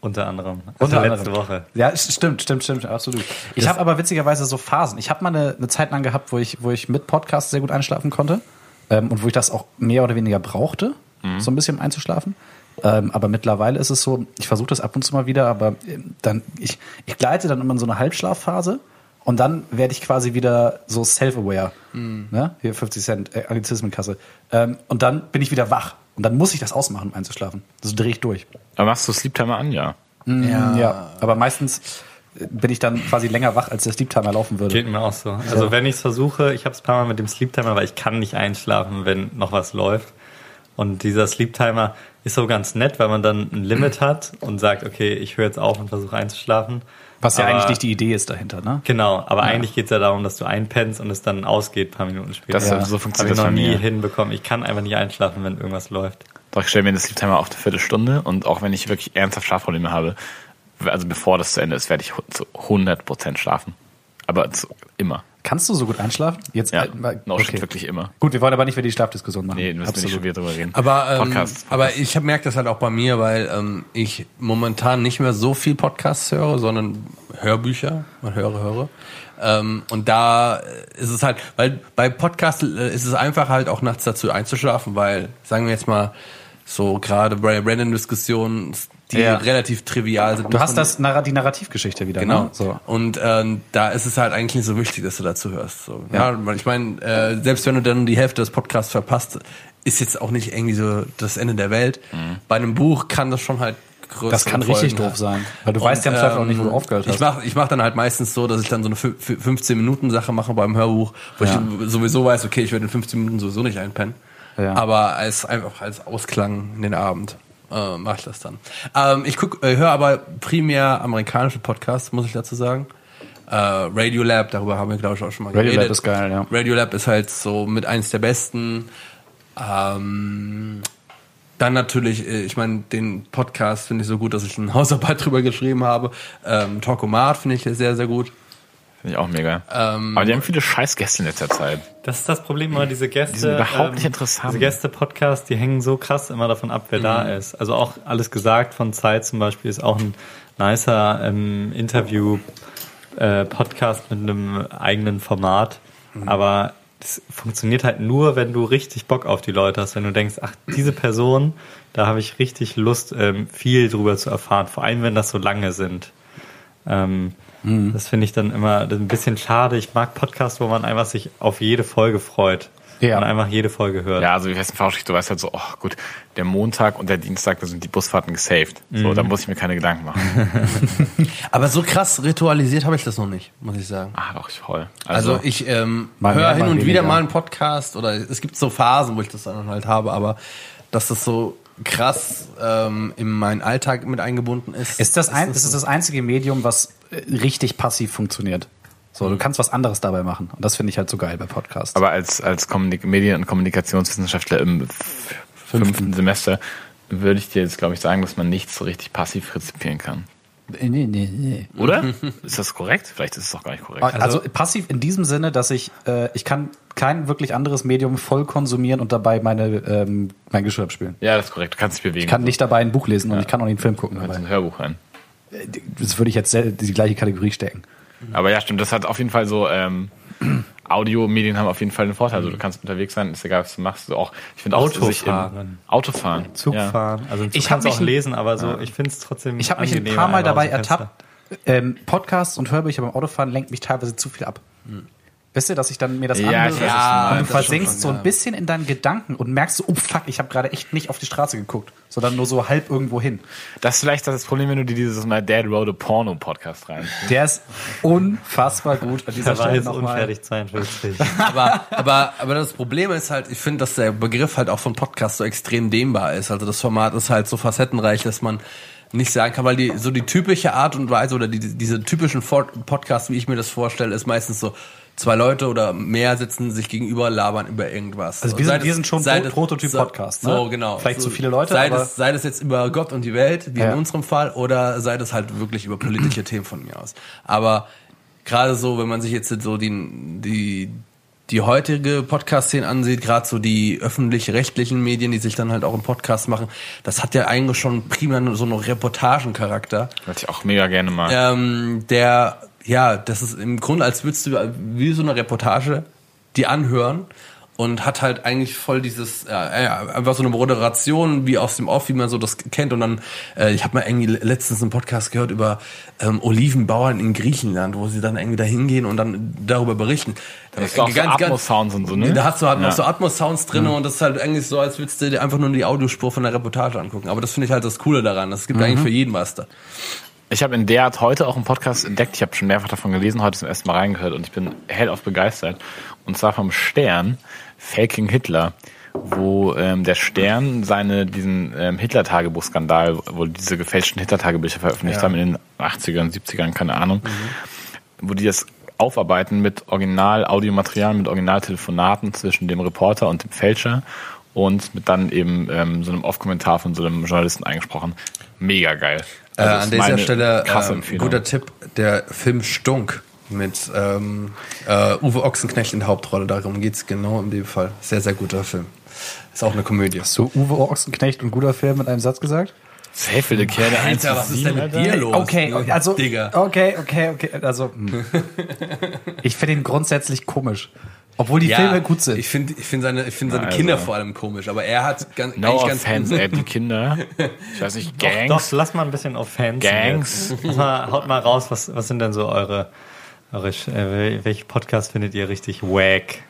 Unter anderem. Also Unter letzte anderem. Woche. Ja, stimmt, stimmt, stimmt, absolut. Ich habe aber witzigerweise so Phasen. Ich habe mal eine, eine Zeit lang gehabt, wo ich, wo ich mit Podcast sehr gut einschlafen konnte ähm, und wo ich das auch mehr oder weniger brauchte, so ein bisschen einzuschlafen. Ähm, aber mittlerweile ist es so, ich versuche das ab und zu mal wieder, aber ähm, dann ich, ich gleite dann immer in so eine Halbschlafphase und dann werde ich quasi wieder so self-aware. Ne? Hier 50 Cent äh, Anglizismenkasse. Ähm, und dann bin ich wieder wach. Und dann muss ich das ausmachen, um einzuschlafen. Das drehe ich durch. Aber machst du Sleep Timer an, ja? Ja. aber meistens äh, bin ich dann quasi länger wach, als der Sleep Timer laufen würde. Geht mir auch so. Also wenn ich es versuche, ich habe es ein paar Mal mit dem Sleep Timer, weil ich kann nicht einschlafen, wenn noch was läuft. Und dieser Sleep Timer ist so ganz nett, weil man dann ein Limit [clears throat] hat und sagt, okay, ich höre jetzt auf und versuche einzuschlafen. Was ja Aber- eigentlich nicht die Idee ist dahinter, ne? Genau, aber eigentlich geht es ja darum, dass du einpennst und es dann ausgeht, ein paar Minuten später. Das, Ja. So habe funktioniert ich das noch nie hinbekommen. Ich kann einfach nicht einschlafen, wenn irgendwas läuft. Doch, ich stelle mir den Sleep Timer auf eine Viertelstunde und auch wenn ich wirklich ernsthaft Schlafprobleme habe, also bevor das zu Ende ist, werde ich zu 100% schlafen. Aber zu, immer. Kannst du so gut einschlafen? Jetzt Ja, äh, no shit, wirklich immer. Gut, wir wollen aber nicht über die Schlafdiskussion machen. Nee, müssen wir nicht schon wieder drüber reden. Aber, ähm, Podcast. aber ich merke das halt auch bei mir, weil ähm, ich momentan nicht mehr so viel Podcasts höre, sondern Hörbücher und höre, höre. Ähm, und da ist es halt, weil bei Podcasts äh, ist es einfach halt auch nachts dazu einzuschlafen, weil, sagen wir jetzt mal, so gerade bei Random-Diskussionen, die Ja. relativ trivial sind. Du hast das die Narrativgeschichte wieder, Genau. ne? So. Und ähm, da ist es halt eigentlich nicht so wichtig, dass du dazu hörst. So. Ja. ich meine, äh, selbst wenn du dann die Hälfte des Podcasts verpasst, ist jetzt auch nicht irgendwie so das Ende der Welt. Bei einem Buch kann das schon halt größere Das kann richtig Folgen doof haben. sein. Weil du weißt ja im Zweifel auch nicht, wo du aufgehört hast. Ich mache ich mach dann halt meistens so, dass ich dann so eine 15-Minuten-Sache mache beim Hörbuch, wo Ja. ich sowieso weiß, okay, ich werde in 15 Minuten sowieso nicht einpennen. Ja. Aber als einfach als Ausklang in den Abend äh, mache ich das dann. Ähm, ich guck, äh, höre aber primär amerikanische Podcasts, muss ich dazu sagen. Äh, Radiolab, darüber haben wir glaube ich auch schon mal Radiolab geredet. ist geil, ja. Radiolab ist halt so mit eins der besten. Ähm, dann natürlich, äh, ich meine, den Podcast finde ich so gut, dass ich eine Hausarbeit [laughs] drüber geschrieben habe. Ähm, Talkomat finde ich sehr, sehr gut. Finde ich auch mega. Ähm, Aber die haben viele Scheißgäste in letzter Zeit. Das ist das Problem immer, diese Gäste. Die sind überhaupt nicht interessant. Diese Gäste-Podcasts, die hängen so krass immer davon ab, wer da ist. Also auch alles gesagt von Zeit zum Beispiel ist auch ein nicer ähm, Interview-Podcast mit einem eigenen Format. Aber das funktioniert halt nur, wenn du richtig Bock auf die Leute hast. Wenn du denkst, ach, diese Person, da habe ich richtig Lust, ähm, viel drüber zu erfahren. Vor allem, wenn das so lange sind. Ähm, Das finde ich dann immer ein bisschen schade. Ich mag Podcasts, wo man einfach sich auf jede Folge freut. Ja. Und einfach jede Folge hört. Ja, also wie heißt ein Fahrschicht, du weißt halt so, oh gut, der Montag und der Dienstag, da sind die Busfahrten gesaved. So, da muss ich mir keine Gedanken machen. [laughs] aber so krass ritualisiert habe ich das noch nicht, muss ich sagen. ah, doch, ich voll. Also, ich ähm, höre hin und wieder mal einen Podcast oder es gibt so Phasen, wo ich das dann halt habe, aber dass das so krass ähm, in meinen Alltag mit eingebunden ist. Ist das, ein, ist das das einzige Medium, was äh, richtig passiv funktioniert? So, du kannst was anderes dabei machen. Und das finde ich halt so geil bei Podcasts. Aber als, als Kommunik Medien- und Kommunikationswissenschaftler im f- fünften Semester würde ich dir jetzt, glaube ich, sagen, dass man nichts so richtig passiv rezipieren kann. Nee, nee, nee. Oder? [laughs] ist das korrekt? Vielleicht ist es doch gar nicht korrekt. Also, passiv in diesem Sinne, dass ich, äh, ich kann kein wirklich anderes Medium voll konsumieren und dabei meine, ähm, mein Geschirr abspielen. ja, das ist korrekt. Du kannst dich bewegen. Ich kann nicht dabei ein Buch lesen und ich kann auch nicht einen Film gucken Du kannst dabei. ein Hörbuch rein. Das würde ich jetzt die gleiche Kategorie stecken. Aber ja, stimmt. Das hat auf jeden Fall so, ähm, Audiomedien haben auf jeden Fall einen Vorteil. Also du kannst unterwegs sein, ist egal, was du machst. Du auch, ich finde auch, Autofahren. Autofahren. Zug ja. fahren. Also Zug Ich kannst du auch lesen, aber so, ich finde es trotzdem Ich habe mich ein paar Mal dabei ertappt. Ähm, Podcasts und Hörbücher beim Autofahren lenkt mich teilweise zu viel ab. Wisst ihr, dass ich dann mir das Ja, du meinst. und du versinkst schon, so ein ja. bisschen in deinen Gedanken und merkst so, oh fuck, ich habe gerade echt nicht auf die Straße geguckt, sondern nur so halb irgendwo hin. Das ist vielleicht das Problem, wenn du dir dieses My Dad Wrote a Porno Podcast rein. Der ist unfassbar gut an dieser Der war Stelle jetzt nochmal. unfertig 42. [laughs] aber, aber, aber das Problem ist halt, ich finde, dass der Begriff halt auch von Podcast so extrem dehnbar ist. Also das Format ist halt so facettenreich, dass man nicht sagen kann, weil die so die typische Art und Weise oder die, diese typischen Podcasts, wie ich mir das vorstelle, ist meistens so zwei Leute oder mehr sitzen sich gegenüber, labern über irgendwas. Also wir sind- wir das- sind schon Pro- Prototyp-Podcast, ne? So, genau. Vielleicht zu viele Leute, Sei aber- das, sei das jetzt über Gott und die Welt, wie Ja. in unserem Fall, oder sei das halt wirklich über politische [clears throat] Themen von mir aus. Aber gerade so, wenn man sich jetzt so die, die, die heutige Podcast-Szene ansieht, gerade so die öffentlich-rechtlichen Medien, die sich dann halt auch im Podcast machen, das hat ja eigentlich schon primär so einen Reportagencharakter, Was ich auch mega gerne mag. ähm, der, ja, das ist im Grunde, als würdest du wie so eine Reportage die anhören und hat halt eigentlich voll dieses, ja, ja, einfach so eine Moderation wie aus dem Off, wie man so das kennt. Und dann, äh, ich habe mal irgendwie letztens einen Podcast gehört über ähm, Olivenbauern in Griechenland, wo sie dann irgendwie da hingehen und dann darüber berichten. Da hast du auch so Atmos-Sounds und so, ne? Da hast du halt Ja. noch so Atmos-Sounds drin und das ist halt eigentlich so, als würdest du dir einfach nur die Audiospur von der Reportage angucken. Aber das finde ich halt das Coole daran. Es gibt eigentlich für jeden was da. Ich habe in der Art heute auch einen Podcast entdeckt. Ich habe schon mehrfach davon gelesen, heute zum ersten Mal reingehört und ich bin hellauf begeistert. Und zwar vom Stern, Faking Hitler, wo ähm, der Stern seine diesen ähm, Hitler-Tagebuch-Skandal, wo die diese gefälschten Hitler-Tagebücher veröffentlicht Ja. haben in den 80ern, 70ern, keine Ahnung, wo die das aufarbeiten mit Original-Audiomaterial, mit Originaltelefonaten zwischen dem Reporter und dem Fälscher und mit dann eben ähm, so einem Off-Kommentar von so einem Journalisten eingesprochen. Mega geil. Äh, an dieser Stelle äh, guter Tipp, der Film Stunk mit ähm, äh, Uwe Ochsenknecht in der Hauptrolle. Darum geht's genau in dem Fall. Sehr, sehr guter Film. Ist auch eine Komödie. So Uwe Ochsenknecht und guter Film mit einem Satz gesagt? Safe will der Kerl der Alter, was ist denn mit dir los? Okay, also Digga. okay, okay, okay, also hm. [laughs] ich finde ihn grundsätzlich komisch, obwohl die Filme gut sind. Ich finde ich find seine, ich find seine Also. Kinder vor allem komisch, aber er hat ganz, No eigentlich ganz offense, ey, die Kinder. [laughs] Ich weiß nicht, Gangs. Doch, lass mal ein bisschen auf Fans. Gangs. mal, haut mal raus, was, was sind denn so eure, eure äh, welche Podcast findet ihr richtig wack?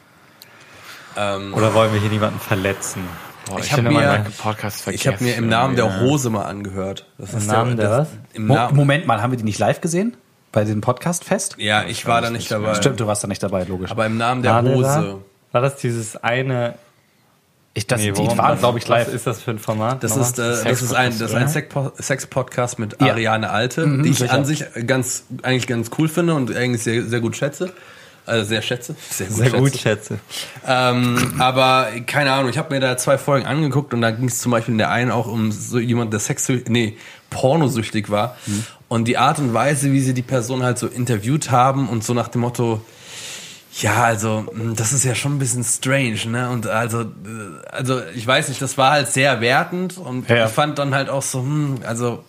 ähm, Oder wollen wir hier niemanden verletzen? Boah, Ich ich hab finde mir- mal Podcast Ich habe mir im Namen der Hose mal angehört. Das Im Namen der was? Im Mo Namen. Moment mal, haben wir die nicht live gesehen? Bei dem Podcast-Fest? Ja, ich war da nicht dabei. Stimmt, du warst da nicht dabei, logisch. Aber im Namen der War Hose. da? War das dieses eine? ich, das, Nee, die waren, glaube ich, live. Was ist das für ein Format? Das Nochmal? ist, äh, das ist ein, das ist ein Sex- Sex-Podcast mit Ja. Ariane Alte, die ich an sich ganz, eigentlich ganz cool finde und eigentlich sehr, sehr gut schätze. Also sehr schätze. Sehr gut sehr schätze. gut, schätze. Ähm, aber keine Ahnung, ich habe mir da zwei Folgen angeguckt und da ging es zum Beispiel in der einen auch um so jemand, der sexuell, nee, pornosüchtig war. Und die Art und Weise, wie sie die Person halt so interviewt haben und so nach dem Motto, ja, also, mh, das ist ja schon ein bisschen strange, ne? Und also, äh, also ich weiß nicht, das war halt sehr wertend und Ja. ich fand dann halt auch so, hm, also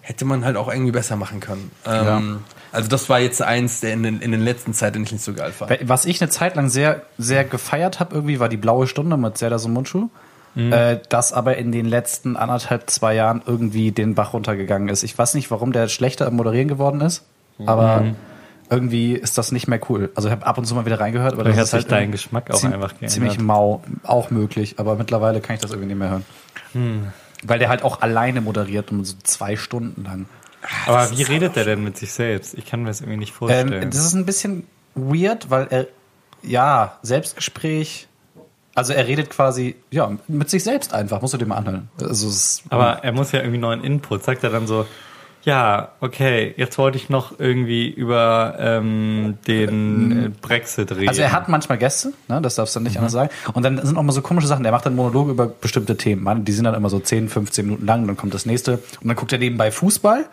hätte man halt auch irgendwie besser machen können. Ähm, Also das war jetzt eins, der in den, in den letzten Zeit den ich nicht so geil fand. Was ich eine Zeit lang sehr, sehr gefeiert habe, irgendwie, war die blaue Stunde mit Zelda Sumunchu. Äh, das aber in den letzten anderthalb, zwei Jahren irgendwie den Bach runtergegangen ist. Ich weiß nicht, warum der schlechter im Moderieren geworden ist, aber irgendwie ist das nicht mehr cool. Also ich habe ab und zu mal wieder reingehört, aber Vielleicht das hat ist sich halt dein Geschmack auch einfach geändert. ziemlich mau, auch möglich, aber mittlerweile kann ich das irgendwie nicht mehr hören. Weil der halt auch alleine moderiert um so zwei Stunden lang. Aber wie redet der denn mit sich selbst? Ich kann mir das irgendwie nicht vorstellen. Ähm, das ist ein bisschen weird, weil er, ja, Selbstgespräch, also er redet quasi, ja, mit sich selbst einfach, musst du dir mal anhören. Also Aber er muss ja irgendwie neuen Input. Sagt er dann so, ja, okay, jetzt wollte ich noch irgendwie über ähm, den Brexit reden. also er hat manchmal Gäste, ne, das darfst du nicht anders sagen. Und dann sind auch mal so komische Sachen, der macht dann Monologe über bestimmte Themen. Man, die sind dann immer so 10, 15 Minuten lang, dann kommt das nächste. Und dann guckt er nebenbei Fußball.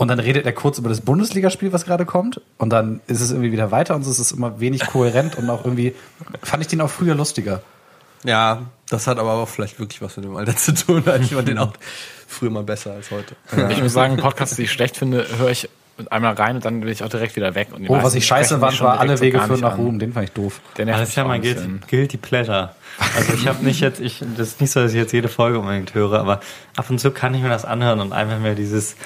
Und dann redet er kurz über das Bundesligaspiel, was gerade kommt. Und dann ist es irgendwie wieder weiter und es ist immer wenig kohärent und auch irgendwie, fand ich den auch früher lustiger. Ja, das hat aber auch vielleicht wirklich was mit dem Alter zu tun. [laughs] Ich fand den auch früher mal besser als heute. Ich muss sagen, Podcasts, die ich schlecht finde, höre ich einmal rein und dann will ich auch direkt wieder weg. Und Oh, was ich scheiße fand, war alle so Wege führen nach. Ruhm. Den fand ich doof. Der nervt das ist ja mich mein guilty, guilty Pleasure. Also ich habe nicht jetzt, ich, das ist nicht so, dass ich jetzt jede Folge unbedingt höre, aber ab und zu kann ich mir das anhören und einfach mir dieses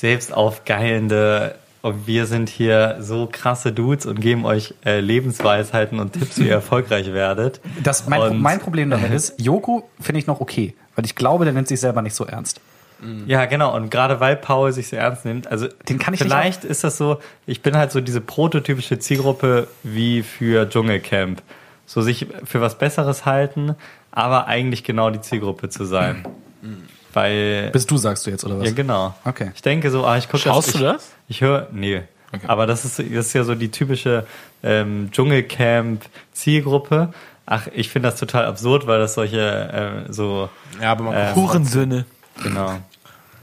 selbst aufgeilende und wir sind hier so krasse Dudes und geben euch äh, Lebensweisheiten und Tipps, wie ihr [laughs] erfolgreich werdet. Das, mein, Und- mein Problem damit [laughs] ist, Joko finde ich noch okay, weil ich glaube, der nimmt sich selber nicht so ernst. Ja, genau. Und gerade weil Paul sich so ernst nimmt, also Den kann ich vielleicht ist das so, ich bin halt so diese prototypische Zielgruppe wie für Dschungelcamp. So sich für was Besseres halten, aber eigentlich genau die Zielgruppe zu sein. Weil Bis du sagst du jetzt, oder was? Ja, genau. Okay. Ich denke so, ah, ich gucke Schaust das. du ich, das? Ich höre, nee. Okay. Aber das ist, das ist ja so die typische ähm, Dschungelcamp-Zielgruppe. Ach, ich finde das total absurd, weil das solche äh, so Ja, aber man Äh, Hurensöhne. genau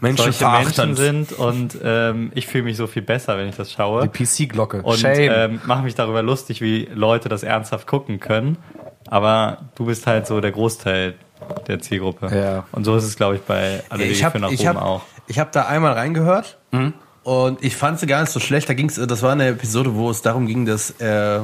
Menschen solche Menschen sind und ähm, ich fühle mich so viel besser, wenn ich das schaue. Die PC-Glocke. Und Shame. ähm, mache mich darüber lustig, wie Leute das ernsthaft gucken können. Aber du bist halt so der Großteil der Zielgruppe. Ja. Und so ist es, glaube ich, bei alle ich habe für nach ich oben hab, auch. ich hab da einmal reingehört und ich fand sie gar nicht so schlecht. Da ging's, das war eine Episode, wo es darum ging, dass äh,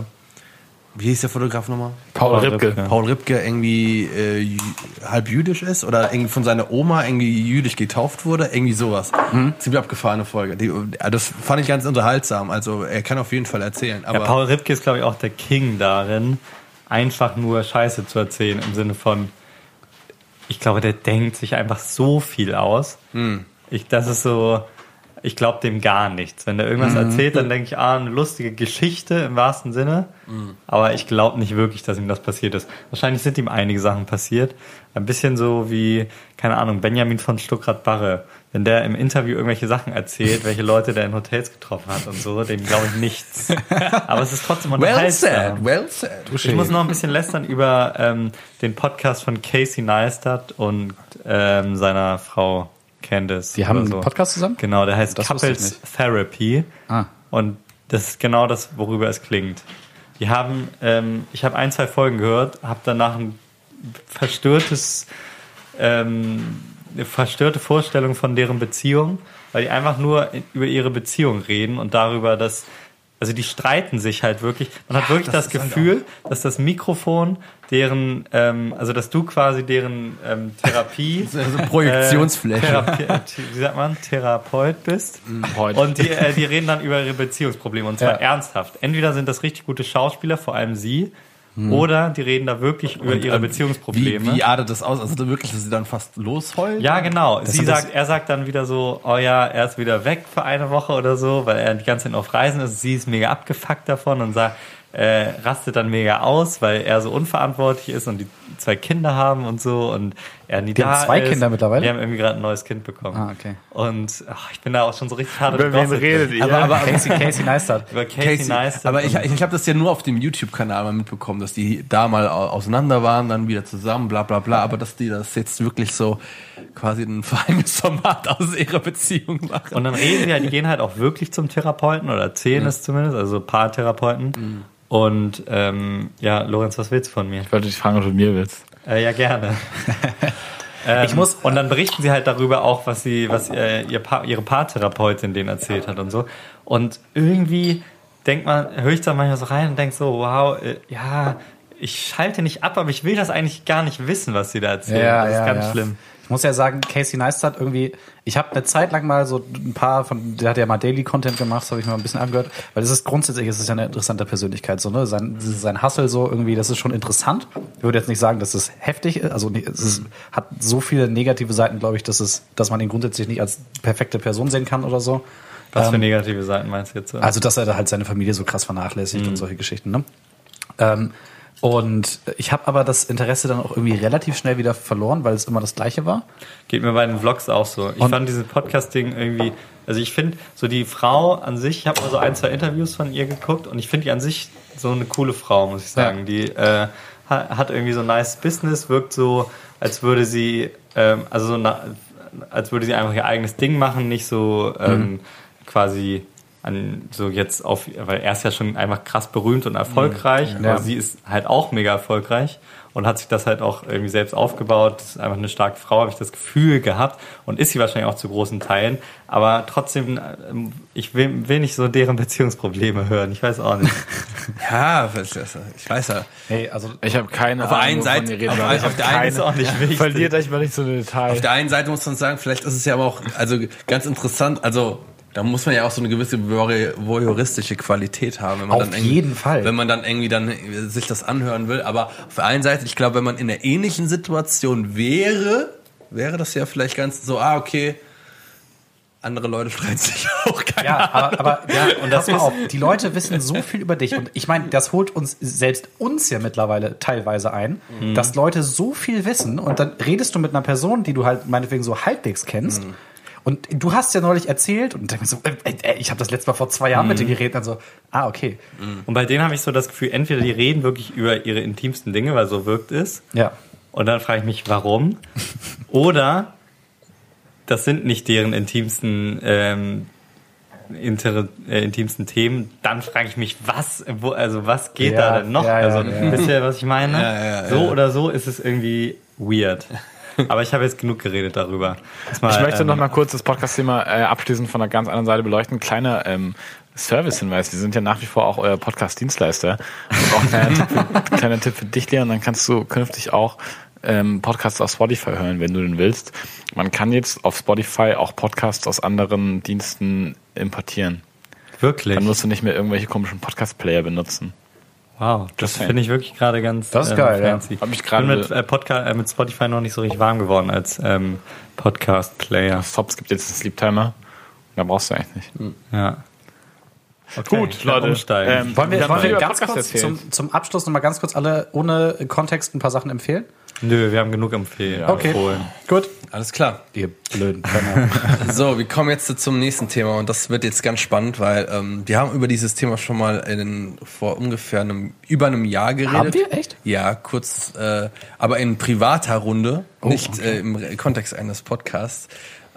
wie hieß der Fotograf nochmal? Paul Ripke. Ripke. Paul Ripke irgendwie äh, halb jüdisch ist oder irgendwie von seiner Oma irgendwie jüdisch getauft wurde, irgendwie sowas. Ziemlich abgefahrene Folge. Die, äh, das fand ich ganz unterhaltsam. Also er kann auf jeden Fall erzählen. Aber Ja, Paul Ripke ist, glaube ich, auch der King darin, einfach nur Scheiße zu erzählen im Sinne von, ich glaube, der denkt sich einfach so viel aus. Ich, das ist so, ich glaube dem gar nichts. Wenn der irgendwas erzählt, dann denke ich, ah, eine lustige Geschichte im wahrsten Sinne. Aber ich glaube nicht wirklich, dass ihm das passiert ist. Wahrscheinlich sind ihm einige Sachen passiert. Ein bisschen so wie, keine Ahnung, Benjamin von Stuckrad-Barre. Wenn der im Interview irgendwelche Sachen erzählt, welche Leute der in Hotels getroffen hat und so, dem glaube ich nichts. Aber es ist trotzdem well unterhaltsam. said, well said. Ich muss noch ein bisschen lästern über ähm, den Podcast von Casey Neistat und ähm, seiner Frau Candice. Die haben oder einen so. Podcast zusammen? Genau, der heißt Das Couples. Therapy. Ah. Und das ist genau das, worüber es klingt. Die haben, ähm, ich habe ein, zwei Folgen gehört, habe danach ein verstörtes, ähm, eine verstörte Vorstellung von deren Beziehung, weil die einfach nur über ihre Beziehung reden und darüber, dass, also die streiten sich halt wirklich. Man hat wirklich das, das halt Gefühl, dass das Mikrofon deren, ähm, also dass du quasi deren ähm, Therapie, [laughs] Also Projektionsfläche. äh, Therapie, wie sagt man, Therapeut bist. Heute. Und die, äh, die reden dann über ihre Beziehungsprobleme und zwar Ja. ernsthaft. Entweder sind das richtig gute Schauspieler, vor allem sie, oder die reden da wirklich über ihre Ähm, Beziehungsprobleme. Wie, wie artet das aus? Also wirklich, dass sie dann fast losheulen? ja, genau. Sie sagt, er sagt dann wieder so, oh ja, er ist wieder weg für eine Woche oder so, weil er die ganze Zeit auf Reisen ist. Sie ist mega abgefuckt davon und sagt, äh, rastet dann mega aus, weil er so unverantwortlich ist und die zwei Kinder haben und so und nie Die da haben zwei ist. Kinder mittlerweile? Die haben irgendwie gerade ein neues Kind bekommen. Ah, okay. Und ach, ich bin da auch schon so richtig hart Über wen redet ihr? Aber, aber, Casey, Casey Neistat. Über Casey, Casey, Neistat. aber ich, ich, habe das ja nur auf dem YouTube-Kanal mal mitbekommen, dass die da mal au- auseinander waren, dann wieder zusammen, bla bla bla, aber dass die das jetzt wirklich so quasi ein [laughs] Verheimnisformat aus ihrer Beziehung machen. Und dann reden die halt, die gehen halt auch wirklich zum Therapeuten oder erzählen es zumindest, also Paartherapeuten. Und ähm, ja, Lorenz, was willst du von mir? Ich wollte dich fragen, ob du mir willst. Äh, ja, gerne. [laughs] ähm, Ich muss- und dann berichten sie halt darüber auch, was sie, was äh, ihr pa ihre Paartherapeutin denen erzählt hat und so. Und irgendwie denkt man, höre ich da manchmal so rein und denke so, wow, äh, ja, ich schalte nicht ab, aber ich will das eigentlich gar nicht wissen, was sie da erzählen. das ist ganz schlimm. Ich muss ja sagen, Casey Neistat irgendwie, ich habe eine Zeit lang mal so ein paar von, der hat ja mal Daily Content gemacht, das habe ich mir mal ein bisschen angehört, weil es ist grundsätzlich, es ist ja eine interessante Persönlichkeit, so, ne, sein, sein Hustle so irgendwie, das ist schon interessant. Ich würde jetzt nicht sagen, dass es heftig ist, also es ist, hat so viele negative Seiten, glaube ich, dass es, dass man ihn grundsätzlich nicht als perfekte Person sehen kann oder so. Was für Ähm, negative Seiten meinst du jetzt? so? also, dass er da halt seine Familie so krass vernachlässigt Mhm. und solche Geschichten, ne? Ähm, und ich habe aber das Interesse dann auch irgendwie relativ schnell wieder verloren, weil es immer das Gleiche war. Geht mir bei den Vlogs auch so. Ich Und- fand dieses Podcast-Ding irgendwie, also ich finde, so die Frau an sich, ich habe mal so ein, zwei Interviews von ihr geguckt und ich finde die an sich so eine coole Frau, muss ich sagen. Ja. Die äh, ha- hat irgendwie so ein nice Business, wirkt so, als würde sie, ähm, also so na, als würde sie einfach ihr eigenes Ding machen, nicht so ähm, quasi an so jetzt auf, weil er ist ja schon einfach krass berühmt und erfolgreich, Ja. aber sie ist halt auch mega erfolgreich und hat sich das halt auch irgendwie selbst aufgebaut. Das ist einfach eine starke Frau, habe ich das Gefühl gehabt und ist sie wahrscheinlich auch zu großen Teilen. Aber trotzdem, ähm, ich will, will nicht so deren Beziehungsprobleme hören. Ich weiß auch nicht. [laughs] Ja, ich weiß ja. Nee, also Ich habe keine Auf der Ahnung, einen Seite- ihr redet, auf- aber ich auf der einen ist auch nicht wichtig. Verliert euch mal nicht so eine Detail. Auf der einen Seite muss man sagen, vielleicht ist es ja aber auch also ganz interessant. Also Da muss man ja auch so eine gewisse voy- voyeuristische Qualität haben. Wenn man Auf dann irgendwie- jeden Fall. Wenn man dann irgendwie dann sich das anhören will. Aber auf der einen Seite, ich glaube, wenn man in einer ähnlichen Situation wäre, wäre das ja vielleicht ganz so, ah, okay, andere Leute [laughs] streiten sich auch. Keine Ja, aber, aber ja, [laughs] und das mal auf. Die Leute wissen so viel über dich. Und ich meine, das holt uns selbst uns ja mittlerweile teilweise ein, dass Leute so viel wissen und dann redest du mit einer Person, die du halt meinetwegen so halbwegs kennst. Und du hast ja neulich erzählt und dann so, äh, äh, ich habe das letzte Mal vor zwei Jahren mit dir geredet. Dann so, ah, okay. Und bei denen habe ich so das Gefühl, entweder die reden wirklich über ihre intimsten Dinge, weil so wirkt es. Ja. Und dann frage ich mich, warum? [laughs] Oder das sind nicht deren intimsten, ähm, inter, äh, intimsten Themen. Dann frage ich mich, was, wo, also was geht Ja, da denn noch? ja, ja, also ja. wisst ihr, was ich meine? Ja, ja, so ja. oder so ist es irgendwie weird. [laughs] Aber ich habe jetzt genug geredet darüber. Mal, Ich möchte ähm, noch mal kurz das Podcast-Thema äh, abschließend von einer ganz anderen Seite beleuchten. Kleiner ähm, Service-Hinweis. Wir sind ja nach wie vor auch euer Podcast-Dienstleister. Auch ein kleiner, [laughs] Tipp, für- kleiner Tipp für dich, Leon. Dann kannst du künftig auch ähm, Podcasts auf Spotify hören, wenn du den willst. Man kann jetzt auf Spotify auch Podcasts aus anderen Diensten importieren. Wirklich. Dann musst du nicht mehr irgendwelche komischen Podcast-Player benutzen. Wow, das finde ich wirklich gerade ganz Das ist ähm, geil, ja. fancy. Hab mich ich gerade- bin mit, äh, Podca äh, mit Spotify noch nicht so richtig warm geworden als ähm, Podcast-Player. Stops gibt jetzt einen Sleep Timer. Da brauchst du eigentlich nicht. Ja. Okay, Gut, Leute, Umsteigen. ähm, Wollen wir, wollen wir ganz Podcast kurz erzählt. zum, zum Abschluss nochmal ganz kurz alle ohne Kontext ein paar Sachen empfehlen? Nö, wir haben genug empfehlen. Okay. empfohlen. Gut. Alles klar. Ihr blöden Penner. [laughs] So, wir kommen jetzt zum nächsten Thema und das wird jetzt ganz spannend, weil ähm, wir haben über dieses Thema schon mal in, vor ungefähr einem über einem Jahr geredet. Haben wir? Echt? Ja, kurz, äh, aber in privater Runde, nicht äh, im Kontext eines Podcasts.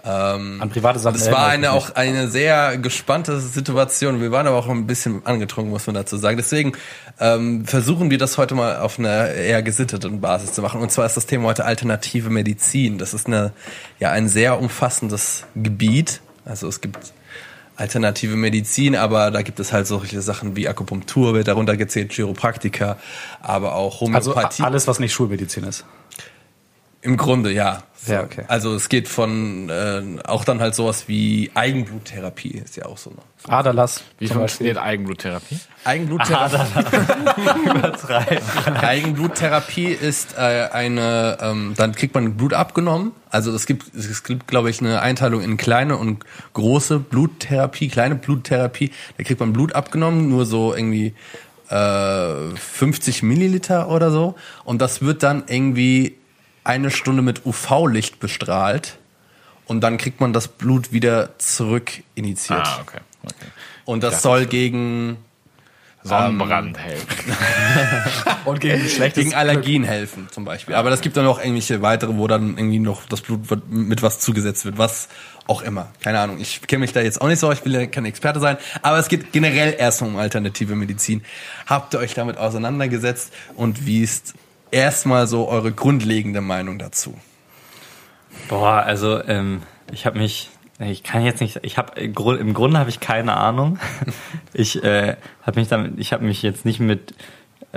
Ähm, An private Sachen. das war eine auch eine sehr gespannte Situation. Wir waren aber auch ein bisschen angetrunken, muss man dazu sagen. Deswegen ähm, versuchen wir das heute mal auf einer eher gesitteten Basis zu machen. Und zwar ist das Thema heute alternative Medizin. Das ist eine ja ein sehr umfassendes Gebiet. Also es gibt alternative Medizin, aber da gibt es halt solche Sachen wie Akupunktur, wird darunter gezählt, Chiropraktika, aber auch Also Homöopathie. a- alles, was nicht Schulmedizin ist. Im Grunde, ja. So. Ja, okay. Also es geht von äh, auch dann halt sowas wie Eigenbluttherapie ist ja auch so. Aderlass. Wie funktioniert Eigenbluttherapie? Eigenbluttherapie, [laughs] [laughs] Eigenbluttherapie ist äh, eine, ähm, dann kriegt man Blut abgenommen. Also es gibt, es gibt, glaube ich, eine Einteilung in kleine und große Bluttherapie, kleine Bluttherapie. Da kriegt man Blut abgenommen, nur so irgendwie äh, 50 Milliliter oder so. Und das wird dann irgendwie eine Stunde mit UV-Licht bestrahlt. Und dann kriegt man das Blut wieder zurück initiiert. Ah, okay. okay. Und das soll gegen Sonnenbrand helfen. [laughs] [laughs] Und gegen gegen Allergien helfen zum Beispiel. Aber das gibt dann noch irgendwelche weitere, wo dann irgendwie noch das Blut wird- mit was zugesetzt wird, was auch immer. Keine Ahnung. Ich kenne mich da jetzt auch nicht so, ich will ja kein Experte sein. Aber es geht generell erstmal um alternative Medizin. Habt ihr euch damit auseinandergesetzt und wie ist erstmal so eure grundlegende Meinung dazu? Boah, also ähm, ich habe mich, ich kann jetzt nicht, ich habe im Grund- im Grunde habe ich keine Ahnung. [laughs] Ich äh, habe mich damit, ich habe mich jetzt nicht mit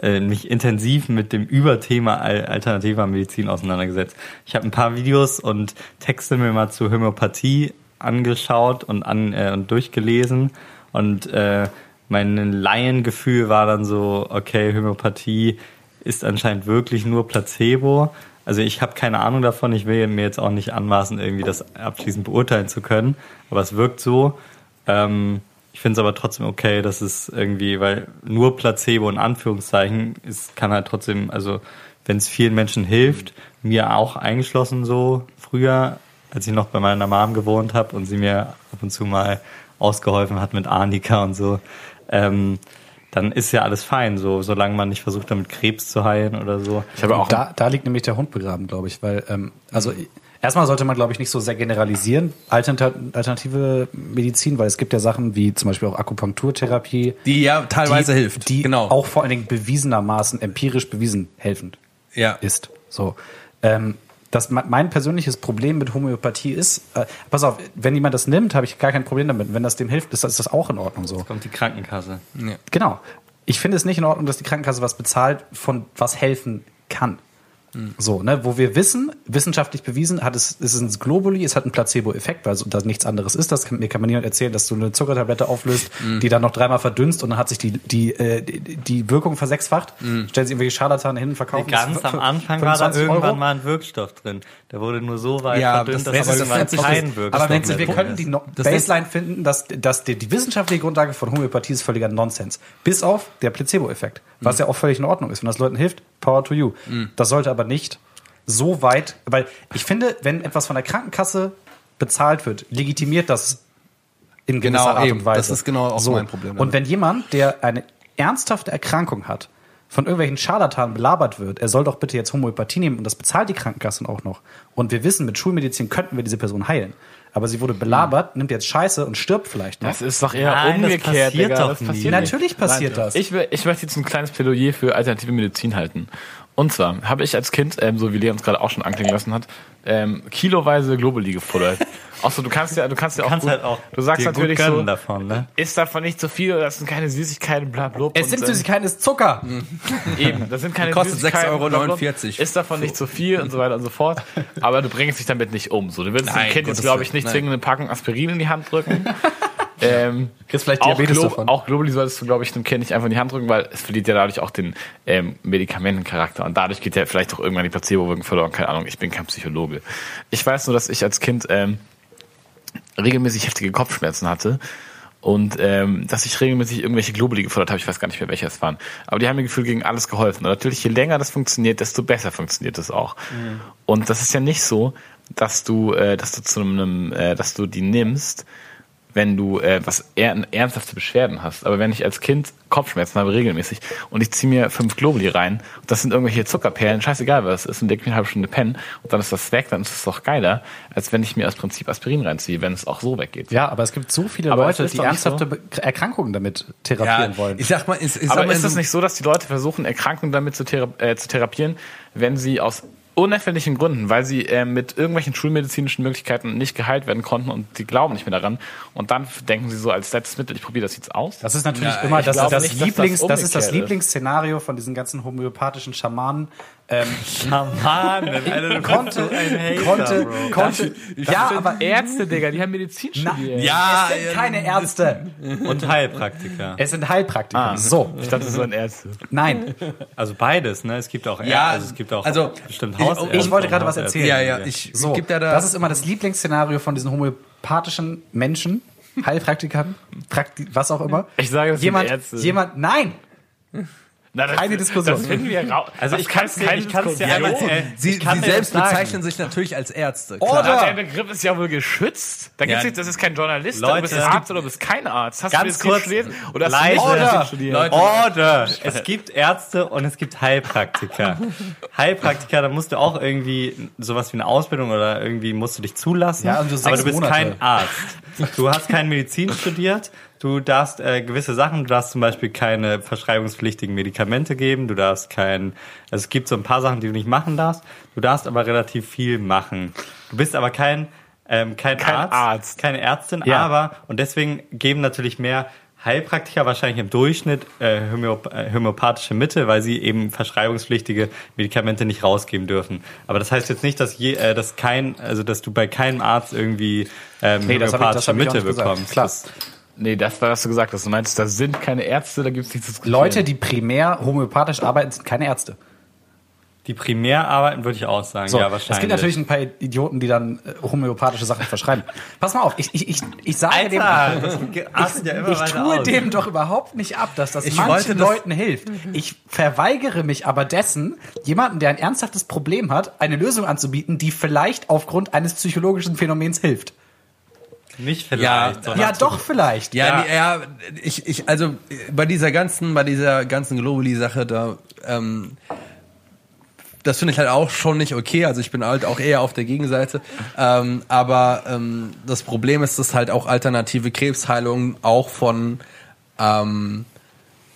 äh, mich intensiv mit dem Überthema al- alternativer Medizin auseinandergesetzt. Ich habe ein paar Videos und Texte mir mal zu Homöopathie angeschaut und an äh, und durchgelesen und äh, mein Laiengefühl war dann so, okay, Homöopathie ist anscheinend wirklich nur Placebo. Also ich habe keine Ahnung davon, ich will mir jetzt auch nicht anmaßen, irgendwie das abschließend beurteilen zu können, aber es wirkt so. Ähm, ich finde es aber trotzdem okay, dass es irgendwie, weil nur Placebo in Anführungszeichen ist, kann halt trotzdem, also wenn es vielen Menschen hilft, mir auch eingeschlossen so früher, als ich noch bei meiner Mom gewohnt habe und sie mir ab und zu mal ausgeholfen hat mit Arnika und so, ähm, dann ist ja alles fein, so solange man nicht versucht, damit Krebs zu heilen oder so. Ich habe auch Da, da liegt nämlich der Hund begraben, glaube ich, weil ähm, also erstmal sollte man, glaube ich, nicht so sehr generalisieren Alternat- alternative Medizin, weil es gibt ja Sachen wie zum Beispiel auch Akupunkturtherapie, Die ja teilweise die, hilft. die genau. auch vor allen Dingen bewiesenermaßen empirisch bewiesen helfend ja. ist. So. Ähm, das, me- mein persönliches Problem mit Homöopathie ist, äh, pass auf, wenn jemand das nimmt, habe ich gar kein Problem damit. Wenn das dem hilft, ist das, ist das auch in Ordnung so. Kommt die Krankenkasse. Genau. Ich finde es nicht in Ordnung, dass die Krankenkasse was bezahlt, von was helfen kann. So, ne, wo wir wissen, wissenschaftlich bewiesen, hat es, es ist ein Globuli, es hat einen Placebo-Effekt, weil so, das nichts anderes ist. Das kann, mir kann man niemand erzählen, dass du eine Zuckertablette auflöst, Mhm. die dann noch dreimal verdünnst und dann hat sich die, die, äh, die, die Wirkung versechsfacht. Mhm. Stellen sie irgendwelche Scharlatane hin und verkaufen Ganz das für- am Anfang war da 25 irgendwann Euro. mal ein Wirkstoff drin. Der wurde nur so weit Ja, verdünnt, das- dass das irgendwann das kein. Wirkstoff Aber wenn Sie, wir ist. die no Das Baseline finden, dass, dass die, die wissenschaftliche Grundlage von Homöopathie ist völliger Nonsens. Bis auf der Placebo-Effekt. Was ja auch völlig in Ordnung ist. Wenn das Leuten hilft, power to you. Das sollte aber nicht so weit, weil ich finde, wenn etwas von der Krankenkasse bezahlt wird, legitimiert das in gewisser Genau, Art eben. und Weise. Das ist genau auch mein Problem damit. Und wenn jemand, der eine ernsthafte Erkrankung hat, von irgendwelchen Scharlatanen belabert wird, er soll doch bitte jetzt Homöopathie nehmen und das bezahlt die Krankenkassen auch noch. Und wir wissen, mit Schulmedizin könnten wir diese Person heilen. Aber sie wurde belabert, nimmt jetzt Scheiße und stirbt vielleicht noch. Das ist doch eher Nein, das umgekehrt, passiert Digga. doch das passiert Natürlich passiert Nein. das. Ich, will, ich möchte jetzt ein kleines Plädoyer für alternative Medizin halten. Und zwar habe ich als Kind, ähm, so wie Leon es gerade auch schon anklingen lassen hat, ähm, kiloweise Globuli gefuttert. [laughs] Außer du kannst ja, du kannst ja auch, kannst gut, halt auch du sagst natürlich so, davon, ne? ist davon nicht zu viel, das sind keine Süßigkeiten, bla bla. es und, sind ähm, Süßigkeiten, es ist Zucker. [laughs] Eben, das sind keine Kostet Süßigkeiten, 6,49 bla, bla, Euro. Ist davon nicht zu viel und so weiter und so fort. [laughs] Aber du bringst dich damit nicht um. So, du willst dem Kind jetzt, glaube ich, nicht nein. zwingend eine Packung Aspirin in die Hand drücken. Ähm, Kriegst vielleicht auch, Diabetes Glo davon. auch Globuli solltest du, glaube ich, dem Kind nicht einfach in die Hand drücken, weil es verliert ja dadurch auch den ähm, Medikamentencharakter. Und dadurch geht ja vielleicht auch irgendwann die Placebo-Wirkung verloren. Keine Ahnung, ich bin kein Psychologe. Ich weiß nur, dass ich als Kind ähm, regelmäßig heftige Kopfschmerzen hatte und ähm, dass ich regelmäßig irgendwelche Globuli gefordert habe. Ich weiß gar nicht mehr, welche es waren. Aber die haben mir gefühlt gegen alles geholfen. Und natürlich, je länger das funktioniert, desto besser funktioniert es auch. Und das ist ja nicht so, dass du, äh, dass du zu einem, äh, dass du die nimmst, wenn du äh, was er ernsthafte Beschwerden hast. Aber wenn ich als Kind Kopfschmerzen habe regelmäßig und ich ziehe mir fünf Globuli rein, und das sind irgendwelche Zuckerperlen, scheißegal was es ist, und leg mir eine halbe Stunde pennen und dann ist das weg, dann ist es doch geiler, als wenn ich mir aus Prinzip Aspirin reinziehe, wenn es auch so weggeht. Ja, aber es gibt so viele Aber Leute, die ernsthafte Be- Erkrankungen damit therapieren wollen. ich sag mal, ich, ich sag Aber mal, ist es so- nicht so, dass die Leute versuchen, Erkrankungen damit zu, thera äh, zu therapieren, wenn sie aus unerfindlichen Gründen, weil sie äh, mit irgendwelchen schulmedizinischen Möglichkeiten nicht geheilt werden konnten und die glauben nicht mehr daran und dann denken sie so als letztes Mittel, ich probiere das jetzt aus. Das ist natürlich Ja, immer das, das, nicht, dass das Lieblings, das, ist das. Lieblingsszenario von diesen ganzen homöopathischen Schamanen. Ähm, Schamanen, Alter, [laughs] du konnte, bist so ein Hater, konnte, Bro. konnte, ja, aber Ärzte, Digga, die haben Medizin studiert. ja, es sind keine Ärzte. Und Heilpraktiker. Es sind Heilpraktiker. So, Ich dachte, so ein Ärzte. nein. Also beides, ne? Es gibt auch Ja, also es gibt auch also, bestimmt ich- Hausärzte. ich wollte gerade was erzählen. ja, ja, ich So, da da. das ist immer das Lieblingsszenario von diesen homöopathischen Menschen, Heilpraktikern, Prakti was auch immer. Ich sage, das sind jemand, Ärzte. jemand, nein, Na, das, Keine Diskussion. Das finden wir raus. Also Das ich kann dir, keine ich kann's dir einmal, äh, sie, ich kann sie dir selbst das sagen. bezeichnen sich natürlich als Ärzte. Oder- Klar. Der Begriff ist ja wohl geschützt. Da gibt's Ja. nicht, das ist kein Journalist, Leute, du bist es Arzt oder du bist kein Arzt. Hast Ganz du Medizin kurz, studiert oder hast leise. du nicht Medizin Oder- studiert? Leute, Order! Es gibt Ärzte und es gibt Heilpraktiker. Heilpraktiker, da musst du auch irgendwie sowas wie eine Ausbildung oder irgendwie musst du dich zulassen. Ja, also aber du bist Monate. kein Arzt. Du hast keine Medizin studiert. Du darfst äh, gewisse Sachen, du darfst zum Beispiel keine verschreibungspflichtigen Medikamente geben. Du darfst kein, also es gibt so ein paar Sachen, die du nicht machen darfst. Du darfst aber relativ viel machen. Du bist aber kein ähm, kein, Kein Arzt, Arzt. keine Ärztin, Ja. aber und deswegen geben natürlich mehr Heilpraktiker wahrscheinlich im Durchschnitt äh, homöop äh, homöopathische Mittel, weil sie eben verschreibungspflichtige Medikamente nicht rausgeben dürfen. Aber das heißt jetzt nicht, dass je, äh, dass kein, also dass du bei keinem Arzt irgendwie ähm, Nee, homöopathische Mittel bekommst. Klar. Das, Nee, das war, was du gesagt hast. Du meinst, da sind keine Ärzte, da gibt's nichts zu diskutieren. Leute, die primär homöopathisch arbeiten, sind keine Ärzte. die primär arbeiten, würde ich auch sagen. So, ja, es wahrscheinlich. gibt natürlich ein paar Idioten, die dann äh, homöopathische Sachen verschreiben. Pass mal auf, ich, ich, ich, ich sage dem, Alter, das artet ja immer ich tue aus. dem doch überhaupt nicht ab, dass das Ich manchen das- Leuten hilft. Ich verweigere mich aber dessen, jemanden, der ein ernsthaftes Problem hat, eine Lösung anzubieten, die vielleicht aufgrund eines psychologischen Phänomens hilft. Nicht Ja, vielleicht. sondern Ja, doch vielleicht. Ja, Ja. Ja ich, ich, also bei dieser ganzen, bei dieser ganzen Globally-Sache, da, ähm, das finde ich halt auch schon nicht okay. Also ich bin halt auch eher auf der Gegenseite. Ähm, aber ähm, das Problem ist, dass halt auch alternative Krebsheilung auch von ähm,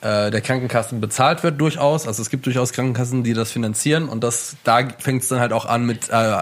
äh, der Krankenkassen bezahlt wird durchaus. Also es gibt durchaus Krankenkassen, die das finanzieren und das da fängt es dann halt auch an mit äh,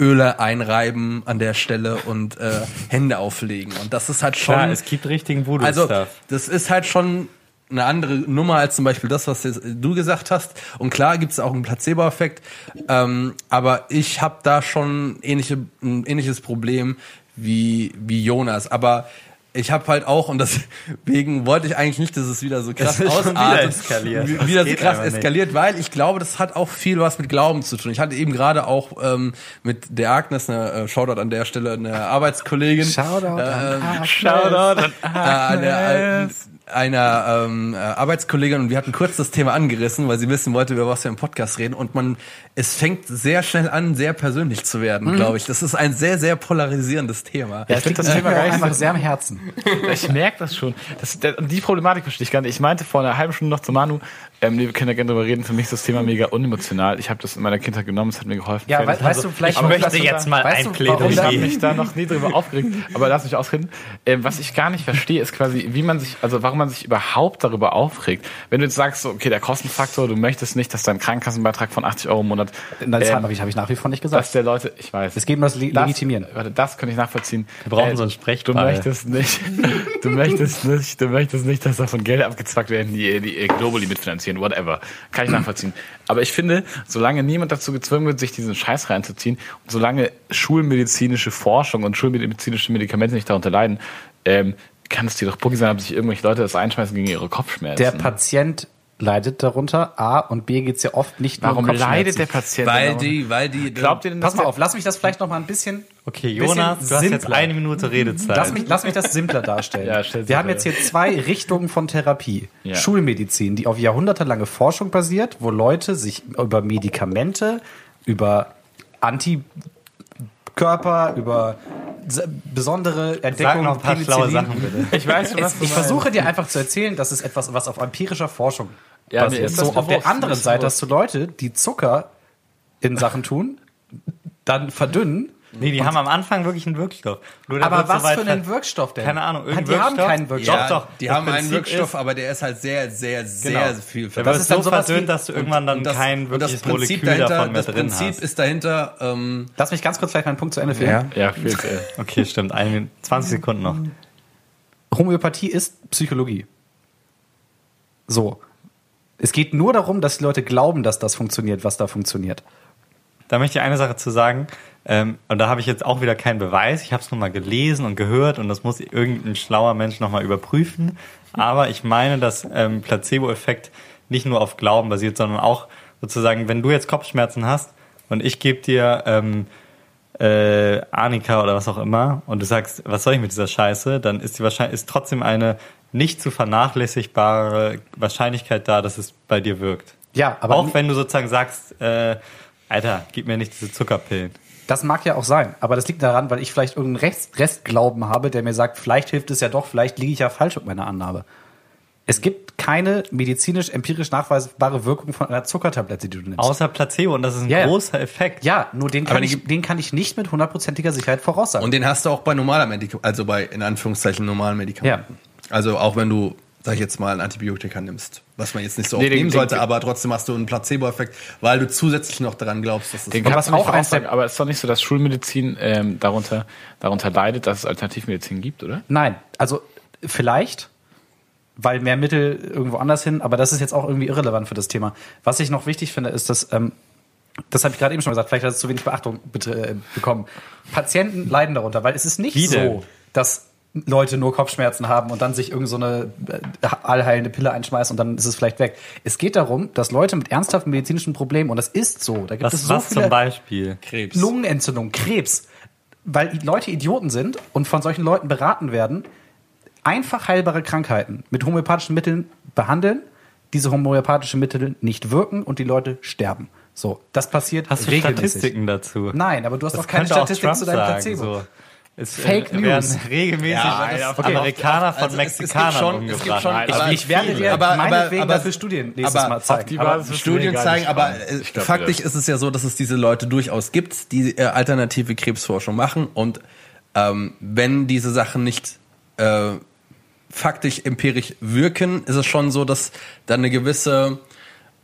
Öle einreiben an der Stelle und äh, Hände auflegen. Und das ist halt schon. Klar, es gibt richtigen Voodoo-Stuff. Also, das ist halt schon eine andere Nummer als zum Beispiel das, was jetzt du gesagt hast. Und klar gibt es auch einen Placebo-Effekt, ähm, aber ich habe da schon ähnliche, ein ähnliches Problem wie, wie Jonas. Aber ich habe halt auch, und deswegen [laughs] wollte ich eigentlich nicht, dass es wieder so krass schon wieder ausartet, eskaliert. wie- wieder so krass eskaliert, weil ich glaube, das hat auch viel was mit Glauben zu tun. Ich hatte eben gerade auch ähm, mit der Agnes, eine äh, Shoutout an der Stelle, eine Arbeitskollegin, Shoutout an ähm, Agnes. Shoutout an äh, eine, äh, einer ähm, äh, Arbeitskollegin und wir hatten kurz das Thema angerissen, weil sie wissen wollte, über was wir im Podcast reden und man, es fängt sehr schnell an, sehr persönlich zu werden, glaube ich. Das ist ein sehr, sehr polarisierendes Thema. Ja, ich finde das Thema gar nicht einfach sehr am Herzen. [laughs] Ich merke das schon. Das, der, die Problematik verstehe ich gar nicht. Ich meinte vor einer halben Stunde noch zu Manu, ähm, wir können ja gerne drüber reden, für mich ist das Thema mega unemotional. Ich habe das in meiner Kindheit genommen, es hat mir geholfen. Ja, weißt du, vielleicht ich möchte du, jetzt mal weißt ein du, warum Ich da- habe Plädoyer. mich da noch nie drüber aufgeregt, aber lass mich ausreden. Ähm, was ich gar nicht verstehe, ist quasi, wie man sich, also warum man sich überhaupt darüber aufregt. Wenn du jetzt sagst, so, okay, der Kostenfaktor, du möchtest nicht, dass dein Krankenkassenbeitrag von 80 Euro im Monat, Nein, das ähm, habe ich, hab ich nach wie vor nicht dass gesagt. der Leute, ich weiß. Es geht um das Le das, Legitimieren. Warte, das kann ich nachvollziehen. Äh, Wir brauchen so einen Du Sprechball. möchtest nicht, [laughs] du möchtest nicht, du möchtest nicht, dass davon Gelder abgezwackt werden, die, die Globally mitfinanzieren, whatever. Kann ich nachvollziehen. Aber ich finde, solange niemand dazu gezwungen wird, sich diesen Scheiß reinzuziehen und solange schulmedizinische Forschung und schulmedizinische Medikamente nicht darunter leiden, ähm, kann es dir doch Buggy sein, ob sich irgendwelche Leute das einschmeißen gegen ihre Kopfschmerzen. Der Patient leidet darunter. A und B geht's ja oft nicht nur um Warum Kopfschmerzen. leidet der Patient? Weil die, weil die, Glaubt ihr denn, Pass mal auf, lass mich das vielleicht noch mal ein bisschen. Okay, bisschen Jonas, du hast jetzt simpler. eine Minute Redezeit. Lass mich, lass mich das simpler darstellen. [laughs] Ja, Wir haben jetzt hier zwei Richtungen von Therapie. Ja. Schulmedizin, die auf jahrhundertelange Forschung basiert, wo Leute sich über Medikamente, über Antikörper, über besondere Entdeckungen, Sag noch ein paar schlaue. Sachen, bitte. ich weiß, schon, was Es, ich meinst. versuche dir einfach zu erzählen, dass es etwas, was auf empirischer Forschung Ja, mir basiert. ist das So, auf der anderen Seite hast du Leute, die Zucker in Sachen tun, dann verdünnen. Nee, die haben am Anfang wirklich einen Wirkstoff. Nur Aber so was weit für einen Wirkstoff denn? Keine Ahnung, Die irgendein haben Wirkstoff? keinen Wirkstoff. ja, doch, die das haben einen Prinzip Wirkstoff, ist- aber der ist halt sehr, sehr, sehr Genau. viel Der Das ist dann so verdünnt, dass du irgendwann dann kein und das wirkliches Prinzip Molekül dahinter, davon mehr das drin Prinzip hast. ist dahinter, ähm, Lass mich ganz kurz vielleicht meinen Punkt zu Ende führen. Ja. Ja, viel, Okay, stimmt. Minute- 20 Sekunden noch. Homöopathie ist Psychologie. So. Es geht nur darum, dass die Leute glauben, dass das funktioniert, was da funktioniert. Da möchte ich eine Sache zu sagen. Ähm, und da habe ich jetzt auch wieder keinen Beweis. Ich habe es nur mal gelesen und gehört und das muss irgendein schlauer Mensch nochmal überprüfen. Aber ich meine, dass ähm, Placebo-Effekt nicht nur auf Glauben basiert, sondern auch sozusagen, wenn du jetzt Kopfschmerzen hast und ich gebe dir ähm, äh, Arnika oder was auch immer und du sagst, was soll ich mit dieser Scheiße, dann ist die wahrscheinlich ist trotzdem eine nicht zu vernachlässigbare Wahrscheinlichkeit da, dass es bei dir wirkt. Ja, aber auch wenn du sozusagen sagst, äh, Alter, gib mir nicht diese Zuckerpillen. das mag ja auch sein. Aber das liegt daran, weil ich vielleicht irgendeinen Rest, Restglauben habe, der mir sagt, vielleicht hilft es ja doch, vielleicht liege ich ja falsch mit meiner Annahme. Es gibt keine medizinisch, empirisch nachweisbare Wirkung von einer Zuckertablette, die du nimmst. Außer Placebo und das ist ein Ja, ja. großer Effekt. ja, nur den kann, ich, den kann ich nicht mit hundertprozentiger Sicherheit voraussagen. und den hast du auch bei normaler Medikamenten, also bei, in Anführungszeichen, normalen Medikamenten. Also auch wenn du, sag ich jetzt mal, ein Antibiotika nimmst, was man jetzt nicht so oft Nee, den- nehmen den- sollte, aber trotzdem hast du einen Placebo-Effekt, weil du zusätzlich noch daran glaubst, dass es Den Und kannst du auch eins voraussagen, der- aber es ist doch nicht so, dass Schulmedizin ähm, darunter, darunter leidet, dass es Alternativmedizin gibt, oder? Nein, also vielleicht, weil mehr Mittel irgendwo anders hin, aber das ist jetzt auch irgendwie irrelevant für das Thema. Was ich noch wichtig finde, ist, dass, ähm, das habe ich gerade eben schon gesagt, vielleicht hat es zu wenig Beachtung äh, bekommen. Patienten leiden darunter, weil es ist nicht Wie denn? so, dass Leute nur Kopfschmerzen haben und dann sich irgend so eine äh, allheilende Pille einschmeißen und dann ist es vielleicht weg. Es geht darum, dass Leute mit ernsthaften medizinischen Problemen, und das ist so, da gibt es Was, so was viele zum Beispiel? Krebs. Lungenentzündung, Krebs, weil Leute Idioten sind und von solchen Leuten beraten werden, einfach heilbare Krankheiten mit homöopathischen Mitteln behandeln, diese homöopathischen Mittel nicht wirken und die Leute sterben. So, das passiert Hast du regelmäßig. Statistiken dazu? Nein, aber du hast Das auch keine könnte auch Statistik Trump zu deinem sagen, Placebo. So. Es Fake äh, News. werden [laughs] regelmäßig Ja, okay. Amerikaner von Also es- es gibt Mexikanern schon- es umgebracht. gibt schon- aber ich werde dir aber- meinetwegen aber- dafür Studien nächstes aber Mal zeigen. die Aber Studien ich zeigen, aber äh, Ich glaub faktisch ist es ja so, dass es diese Leute durchaus gibt, die äh, alternative Krebsforschung machen und ähm, wenn diese Sachen nicht äh, faktisch empirisch wirken, ist es schon so, dass dann eine gewisse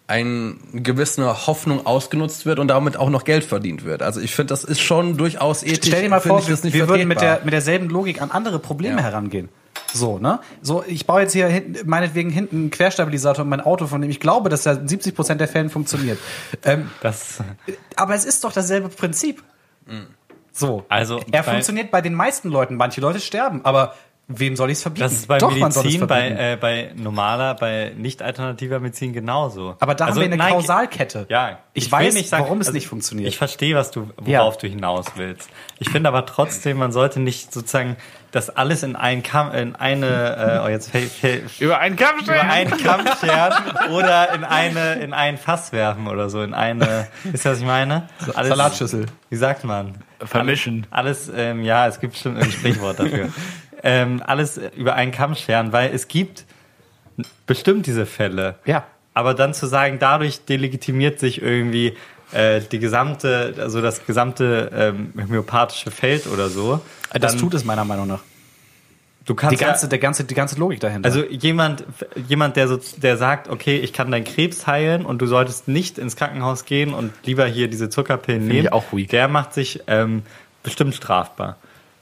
eine gewisse Hoffnung ausgenutzt wird und damit auch noch Geld verdient wird. Also ich finde, das ist schon durchaus ethisch. Stell dir mal vor, wir, wir würden mit, vertretbar. der, mit derselben Logik an andere Probleme Ja. herangehen. So, ne? So, ich baue jetzt hier hinten, meinetwegen hinten einen Querstabilisator in mein Auto, von dem ich glaube, dass er in 70 Prozent der Fällen funktioniert. Ähm, Das, aber es ist doch dasselbe Prinzip. So. Also, er funktioniert bei den meisten Leuten. Manche Leute sterben, aber wem soll ich es verbieten? das ist bei doch, man soll es Medizin, bei, verbieten. äh, bei normaler, bei nicht alternativer Medizin genauso. aber da Also, haben wir eine nein, Kausalkette. Ja, ich, ich weiß, nicht sagen- warum es also nicht funktioniert. Ich verstehe, was du, worauf Ja. du hinaus willst. Ich finde aber trotzdem, man sollte nicht sozusagen das alles in einen Kamm, in eine, äh, oh jetzt fällt, fällt, Über einen Kampf über einen Kamm scheren oder in eine, in ein Fass werfen oder so, in eine, wisst ihr, was ich meine? Alles, Salatschüssel. Wie sagt man? Vermischen. Alles, ähm, ja, es gibt bestimmt ein Sprichwort dafür. [laughs] ähm, alles über einen Kamm scheren, weil es gibt bestimmt diese Fälle. Ja. Aber dann zu sagen, dadurch delegitimiert sich irgendwie äh, die gesamte, also das gesamte ähm, homöopathische Feld oder so. das dann- tut es meiner Meinung nach. Du kannst Die ganze, ja, der ganze, die ganze Logik dahinter. also jemand, jemand, der so, der sagt, okay, ich kann deinen Krebs heilen und du solltest nicht ins Krankenhaus gehen und lieber hier diese Zuckerpillen nehmen, ich auch weak. der macht sich ähm, bestimmt strafbar.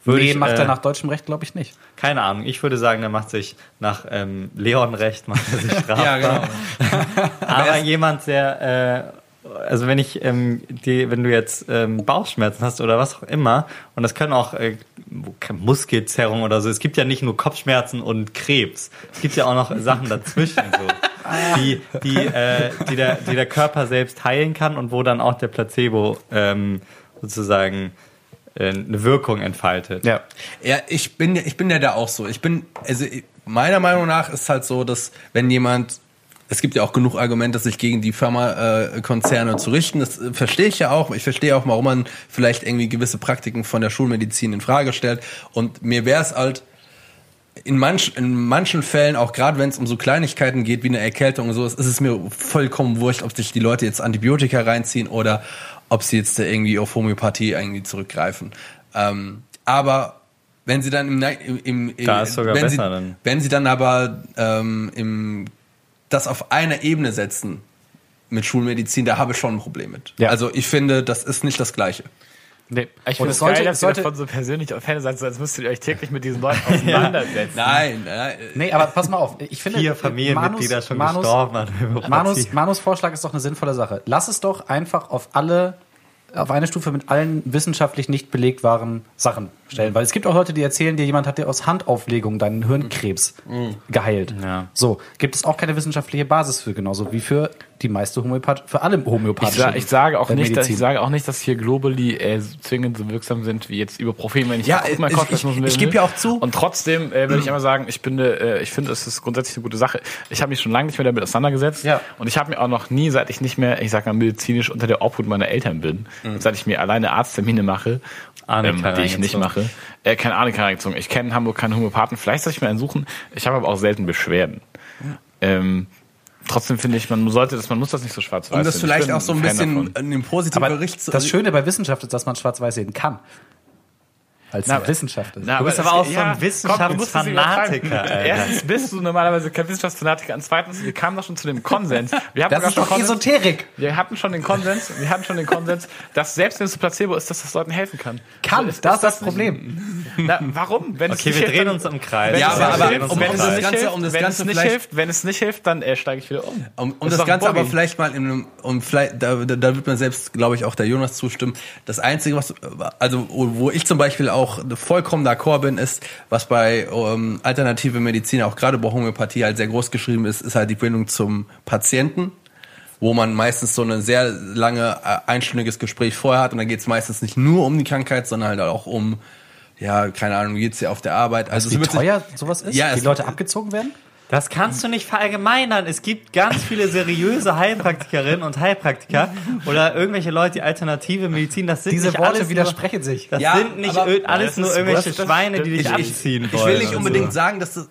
Würde nee, ich, macht äh, er nach deutschem Recht, glaube ich, nicht. Keine Ahnung. Ich würde sagen, der macht sich nach ähm, Leon-Recht macht er sich [laughs] strafbar. Ja, genau. [laughs] Aber jemand, der, äh, also wenn ich, ähm, die, wenn du jetzt ähm, Bauchschmerzen hast oder was auch immer, und das können auch äh, Muskelzerrung oder so. Es gibt ja nicht nur Kopfschmerzen und Krebs. Es gibt ja auch noch Sachen dazwischen, so, [laughs] die, die, äh, die, der, die der Körper selbst heilen kann und wo dann auch der Placebo ähm, sozusagen äh, eine Wirkung entfaltet. Ja. Ja, ich bin ja, ich bin ja da auch so. Ich bin, also meiner Meinung nach ist halt so, dass wenn jemand, es gibt ja auch genug Argumente, sich gegen die Pharmakonzerne zu richten. Das äh, verstehe ich ja auch. Ich verstehe auch, warum man vielleicht irgendwie gewisse Praktiken von der Schulmedizin in Frage stellt. Und mir wäre es halt in, manch, in manchen Fällen, auch gerade wenn es um so Kleinigkeiten geht wie eine Erkältung und so, ist es mir vollkommen wurscht, ob sich die Leute jetzt Antibiotika reinziehen oder ob sie jetzt da irgendwie auf Homöopathie irgendwie zurückgreifen. Ähm, aber wenn sie dann im, im, im, Da ist sogar wenn sie, besser dann. wenn sie dann aber ähm, im, das auf einer Ebene setzen mit Schulmedizin, da habe ich schon ein Problem mit. Ja. Also ich finde, das ist nicht das Gleiche. Nee. Ich Und finde es sollte- geil, dass sollte- ihr davon so persönlich Fan seid, als müsstet ihr euch täglich mit diesen Leuten auseinandersetzen. Nein, nein. Nee, aber pass mal auf. Ich finde, Vier Familienmitglieder schon Manus, gestorben an. Manus, Manus Vorschlag ist doch eine sinnvolle Sache. Lass es doch einfach auf alle, auf eine Stufe mit allen wissenschaftlich nicht belegbaren Sachen stellen. Weil es gibt auch Leute, die erzählen dir, jemand hat dir aus Handauflegung deinen Hirnkrebs geheilt. Ja. So, gibt es auch keine wissenschaftliche Basis für, genauso wie für die meiste Homöopath, für alle Ich, homöopathischen sa ich sage auch äh, nicht, dass, ich sage auch nicht, dass hier Globally äh, zwingend so wirksam sind wie jetzt Ibuprofen, wenn ich Ja, guck mal ich- Kopfschmerzen ich- will. ich gebe ja auch zu. Und trotzdem äh, will ich immer sagen, ich bin, äh, ich finde, es ist grundsätzlich eine gute Sache. Ich habe mich schon lange nicht mehr damit auseinandergesetzt. Ja. Und ich habe mir auch noch nie, seit ich nicht mehr, ich sag mal, medizinisch unter der Obhut meiner Eltern bin, seit ich mir alleine Arzttermine mache, ähm, die ich nicht mache, äh, keine Arnika reingezogen. Ich kenne in Hamburg keinen Homöopathen. Vielleicht soll ich mir einen suchen. Ich habe aber auch selten Beschwerden. Ähm, trotzdem finde ich, man sollte das, man muss das nicht so schwarz-weiß Um das sehen. Ich vielleicht auch so ein Fan bisschen davon. in den positiven Aber Bericht zu. das Schöne bei Wissenschaft ist, dass man schwarz-weiß sehen kann. Als Na, Wissenschaft ist. Na, Du bist aber auch so ja, ein musst es Wissenschaftsfanatiker. Erstens bist du normalerweise kein Wissenschaftsfanatiker. Und zweitens, wir kamen doch schon zu dem Konsens. Wir hatten Das ist schon doch Konsens, Esoterik. wir hatten schon den Konsens, wir hatten schon den Konsens, dass selbst wenn es ein Placebo ist, dass das Leuten helfen kann. Kann, So, ist- das ist das nicht- Problem. [laughs] Na, warum? Wenn es Okay, nicht wir hilft, drehen dann- uns im Kreis. Wenn Ja, es aber- nicht aber hilft, um wenn das es nicht hilft, um das wenn Ganze es nicht hilft, wenn es nicht hilft, dann äh, steige ich wieder um. Um, um das ein Ganze aber vielleicht mal in einem, um vielleicht, da, da, da wird mir selbst, glaube ich, auch der Jonas zustimmen. Das Einzige, was, also wo ich zum Beispiel auch vollkommen d'accord bin, ist, was bei ähm, alternative Medizin, auch gerade bei Homöopathie halt sehr groß geschrieben ist, ist halt die Bindung zum Patienten wo man meistens so ein sehr lange äh, einstündiges Gespräch vorher hat und dann geht es meistens nicht nur um die Krankheit, sondern halt auch um, ja, keine Ahnung, wie geht's dir auf der Arbeit. Also Wie es wird sich- teuer sowas ist? Ja, die es- Leute abgezogen werden? Das kannst du nicht verallgemeinern. Es gibt ganz viele seriöse Heilpraktikerinnen und Heilpraktiker oder irgendwelche Leute, die alternative Medizin, das sind Diese nicht Worte alles widersprechen sich. Nur, das Ja, sind nicht alles nur irgendwelche Schweine, die dich ich- abziehen Ich wollen. will nicht unbedingt so. sagen, dass das,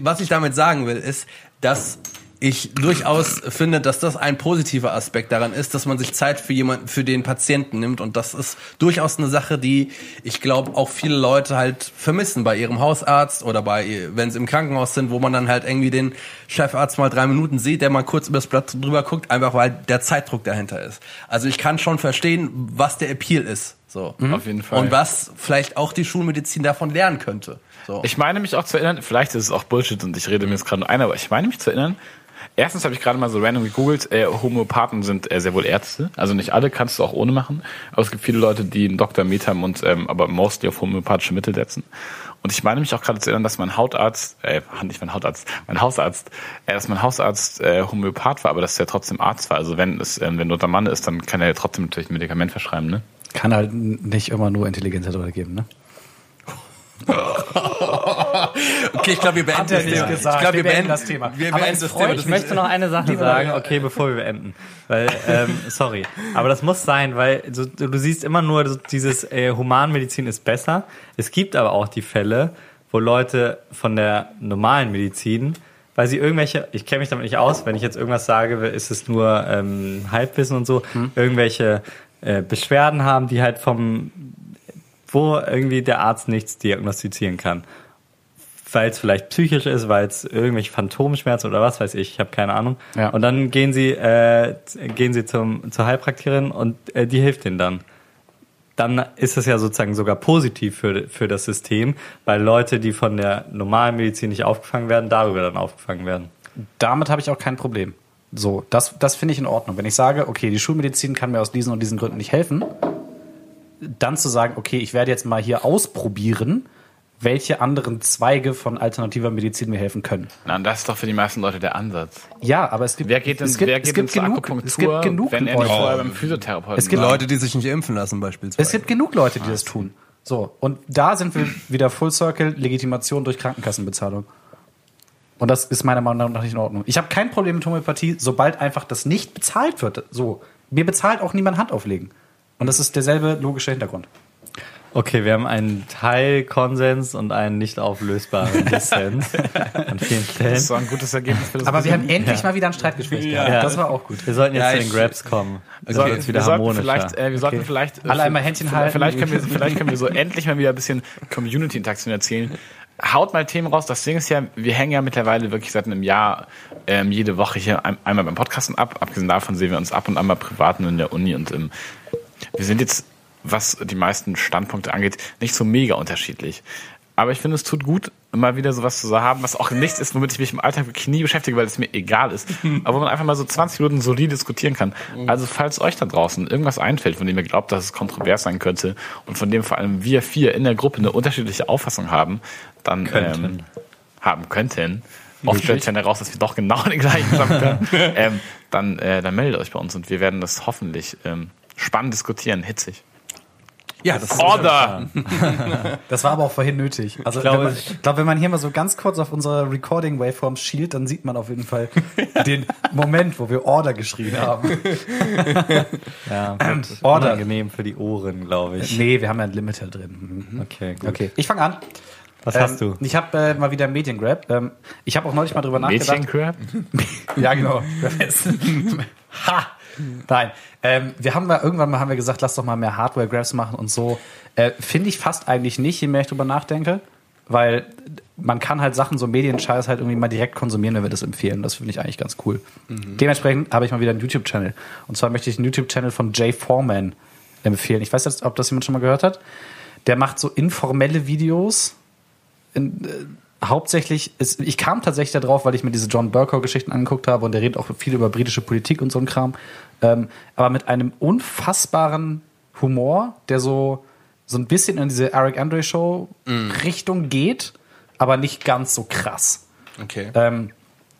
was ich damit sagen will, ist, dass ich durchaus finde, dass das ein positiver Aspekt daran ist, dass man sich Zeit für jemanden, für den Patienten nimmt und das ist durchaus eine Sache, die ich glaube auch viele Leute halt vermissen bei ihrem Hausarzt oder bei, wenn sie im Krankenhaus sind, wo man dann halt irgendwie den Chefarzt mal drei Minuten sieht, der mal kurz übers Blatt drüber guckt, einfach weil der Zeitdruck dahinter ist. Also ich kann schon verstehen, was der Appeal ist. So. Auf jeden Fall. Und was vielleicht auch die Schulmedizin davon lernen könnte. So. Ich meine mich auch zu erinnern, vielleicht ist es auch Bullshit und ich rede mir jetzt gerade nur ein, aber ich meine mich zu erinnern, erstens habe ich gerade mal so random gegoogelt, äh, Homöopathen sind äh, sehr wohl Ärzte. Also nicht alle kannst du auch ohne machen, aber es gibt viele Leute, die einen Doktor Med haben und ähm, aber mostly auf homöopathische Mittel setzen. Und ich meine mich auch gerade zu erinnern, dass mein Hautarzt, äh, nicht mein Hautarzt, mein Hausarzt, äh, dass mein Hausarzt äh, Homöopath war, aber dass er trotzdem Arzt war. Also wenn es, ähm, wenn dort ein Mann ist, dann kann er trotzdem natürlich ein Medikament verschreiben, ne? Kann halt nicht immer nur Intelligenz darüber geben, ne? Okay, ich glaube, wir beenden er das Thema. gesagt. Ich glaube, Wir wir beenden das Thema. Wir Aber beenden das Thema. Ich möchte noch eine Sache sagen, okay, bevor wir beenden. Weil, ähm, [laughs] sorry. Aber das muss sein, weil so, du, siehst immer nur, so dieses äh, Humanmedizin ist besser. Es gibt aber auch die Fälle, wo Leute von der normalen Medizin, weil sie irgendwelche, ich kenne mich damit nicht aus, wenn ich jetzt irgendwas sage, ist es nur ähm, Halbwissen und so, irgendwelche äh, Beschwerden haben, die halt vom, wo irgendwie der Arzt nichts diagnostizieren kann weil es vielleicht psychisch ist, weil es irgendwelche Phantomschmerzen oder was weiß ich, ich habe keine Ahnung. Ja. Und dann gehen sie, äh, gehen sie zum, zur Heilpraktikerin und äh, die hilft ihnen dann. Dann ist es ja sozusagen sogar positiv für, für das System, weil Leute, die von der normalen Medizin nicht aufgefangen werden, darüber dann aufgefangen werden. Damit habe ich auch kein Problem. So, das, das finde ich in Ordnung. Wenn ich sage, okay, die Schulmedizin kann mir aus diesen und diesen Gründen nicht helfen, dann zu sagen, okay, ich werde jetzt mal hier ausprobieren, welche anderen Zweige von alternativer Medizin mir helfen können. Na, und das ist doch für die meisten Leute der Ansatz. Ja, aber es gibt, Wer geht denn, es gibt, wer es geht gibt denn zur genug, Akupunktur, es gibt genug wenn er nicht Leute. vorher beim Physiotherapeuten Es gibt war? Leute, die sich nicht impfen lassen, beispielsweise. Es gibt genug Leute, die das tun. So, und da sind wir wieder Full Circle, Legitimation durch Krankenkassenbezahlung. Und das ist meiner Meinung nach nicht in Ordnung. Ich habe kein Problem mit Homöopathie, sobald einfach das nicht bezahlt wird. So, mir bezahlt auch niemand Hand auflegen. Und das ist derselbe logische Hintergrund. Okay, wir haben einen Teilkonsens und einen nicht auflösbaren [laughs] Dissens an vielen Das Stellen. ist so ein gutes Ergebnis für das Aber wir haben endlich mal wieder ein Streitgespräch gehabt. Ja. Das war auch gut. Wir sollten jetzt Ja, zu den Grabs kommen. Das Wir wird jetzt wieder wir sollten harmonischer. vielleicht, äh, wir sollten vielleicht äh, Alle einmal Händchen halten. Vielleicht können wir, vielleicht können wir so endlich mal wieder ein bisschen Community-Interaktion erzählen. Haut mal Themen raus. Das Ding ist ja, wir hängen ja mittlerweile wirklich seit einem Jahr ähm, jede Woche hier ein, einmal beim Podcasten ab. Abgesehen davon sehen wir uns ab und an mal privat nur in der Uni und ähm, wir sind jetzt, was die meisten Standpunkte angeht, nicht so mega unterschiedlich. Aber ich finde, es tut gut, mal wieder sowas zu haben, was auch nichts ist, womit ich mich im Alltag wirklich nie beschäftige, weil es mir egal ist. [laughs] Aber wo man einfach mal so 20 Minuten solid diskutieren kann. Also, falls euch da draußen irgendwas einfällt, von dem ihr glaubt, dass es kontrovers sein könnte und von dem vor allem wir vier in der Gruppe eine unterschiedliche Auffassung haben, dann Könnten. Ähm, haben könnten. Oft stellt sich dann heraus, dass wir doch genau den gleichen sagen können. [laughs] ähm, dann, äh, dann meldet euch bei uns und wir werden das hoffentlich ähm, spannend diskutieren, hitzig. Ja, das ist Order! [laughs] Das war aber auch vorhin nötig. Also ich glaube, ich glaube, wenn man hier mal so ganz kurz auf unsere Recording Waveforms schielt, dann sieht man auf jeden Fall [laughs] den Moment, wo wir Order geschrien haben. [laughs] Ja, wird Order. unangenehm für die Ohren, glaube ich. Nee, wir haben ja ein Limiter drin. Mhm. Okay, gut. Okay, ich fange an. Was Ähm, hast du? Ich habe äh, mal wieder Mediengrab. Ähm, ich habe auch neulich mal drüber nachgedacht. Mädchencrab? Ja, genau. ha! [laughs] Nein. Ähm, wir haben mal irgendwann mal haben wir gesagt, lass doch mal mehr Hardware-Grabs machen und so. Äh, Finde ich fast eigentlich nicht, je mehr ich drüber nachdenke. Weil man kann halt Sachen, so Medienscheiß halt irgendwie mal direkt konsumieren, wenn wir das empfehlen. Das finde ich eigentlich ganz cool. Dementsprechend habe ich mal wieder einen YouTube-Channel. Und zwar möchte ich einen YouTube-Channel von Jay Foreman empfehlen. Ich weiß jetzt, ob das jemand schon mal gehört hat. Der macht so informelle Videos, in, äh, hauptsächlich ist, ich kam tatsächlich darauf, weil ich mir diese John Burkow-Geschichten angeguckt habe und der redet auch viel über britische Politik und so ein Kram. Ähm, aber mit einem unfassbaren Humor, der so, so ein bisschen in diese Eric Andre Show Richtung geht, aber nicht ganz so krass. Okay. Ähm,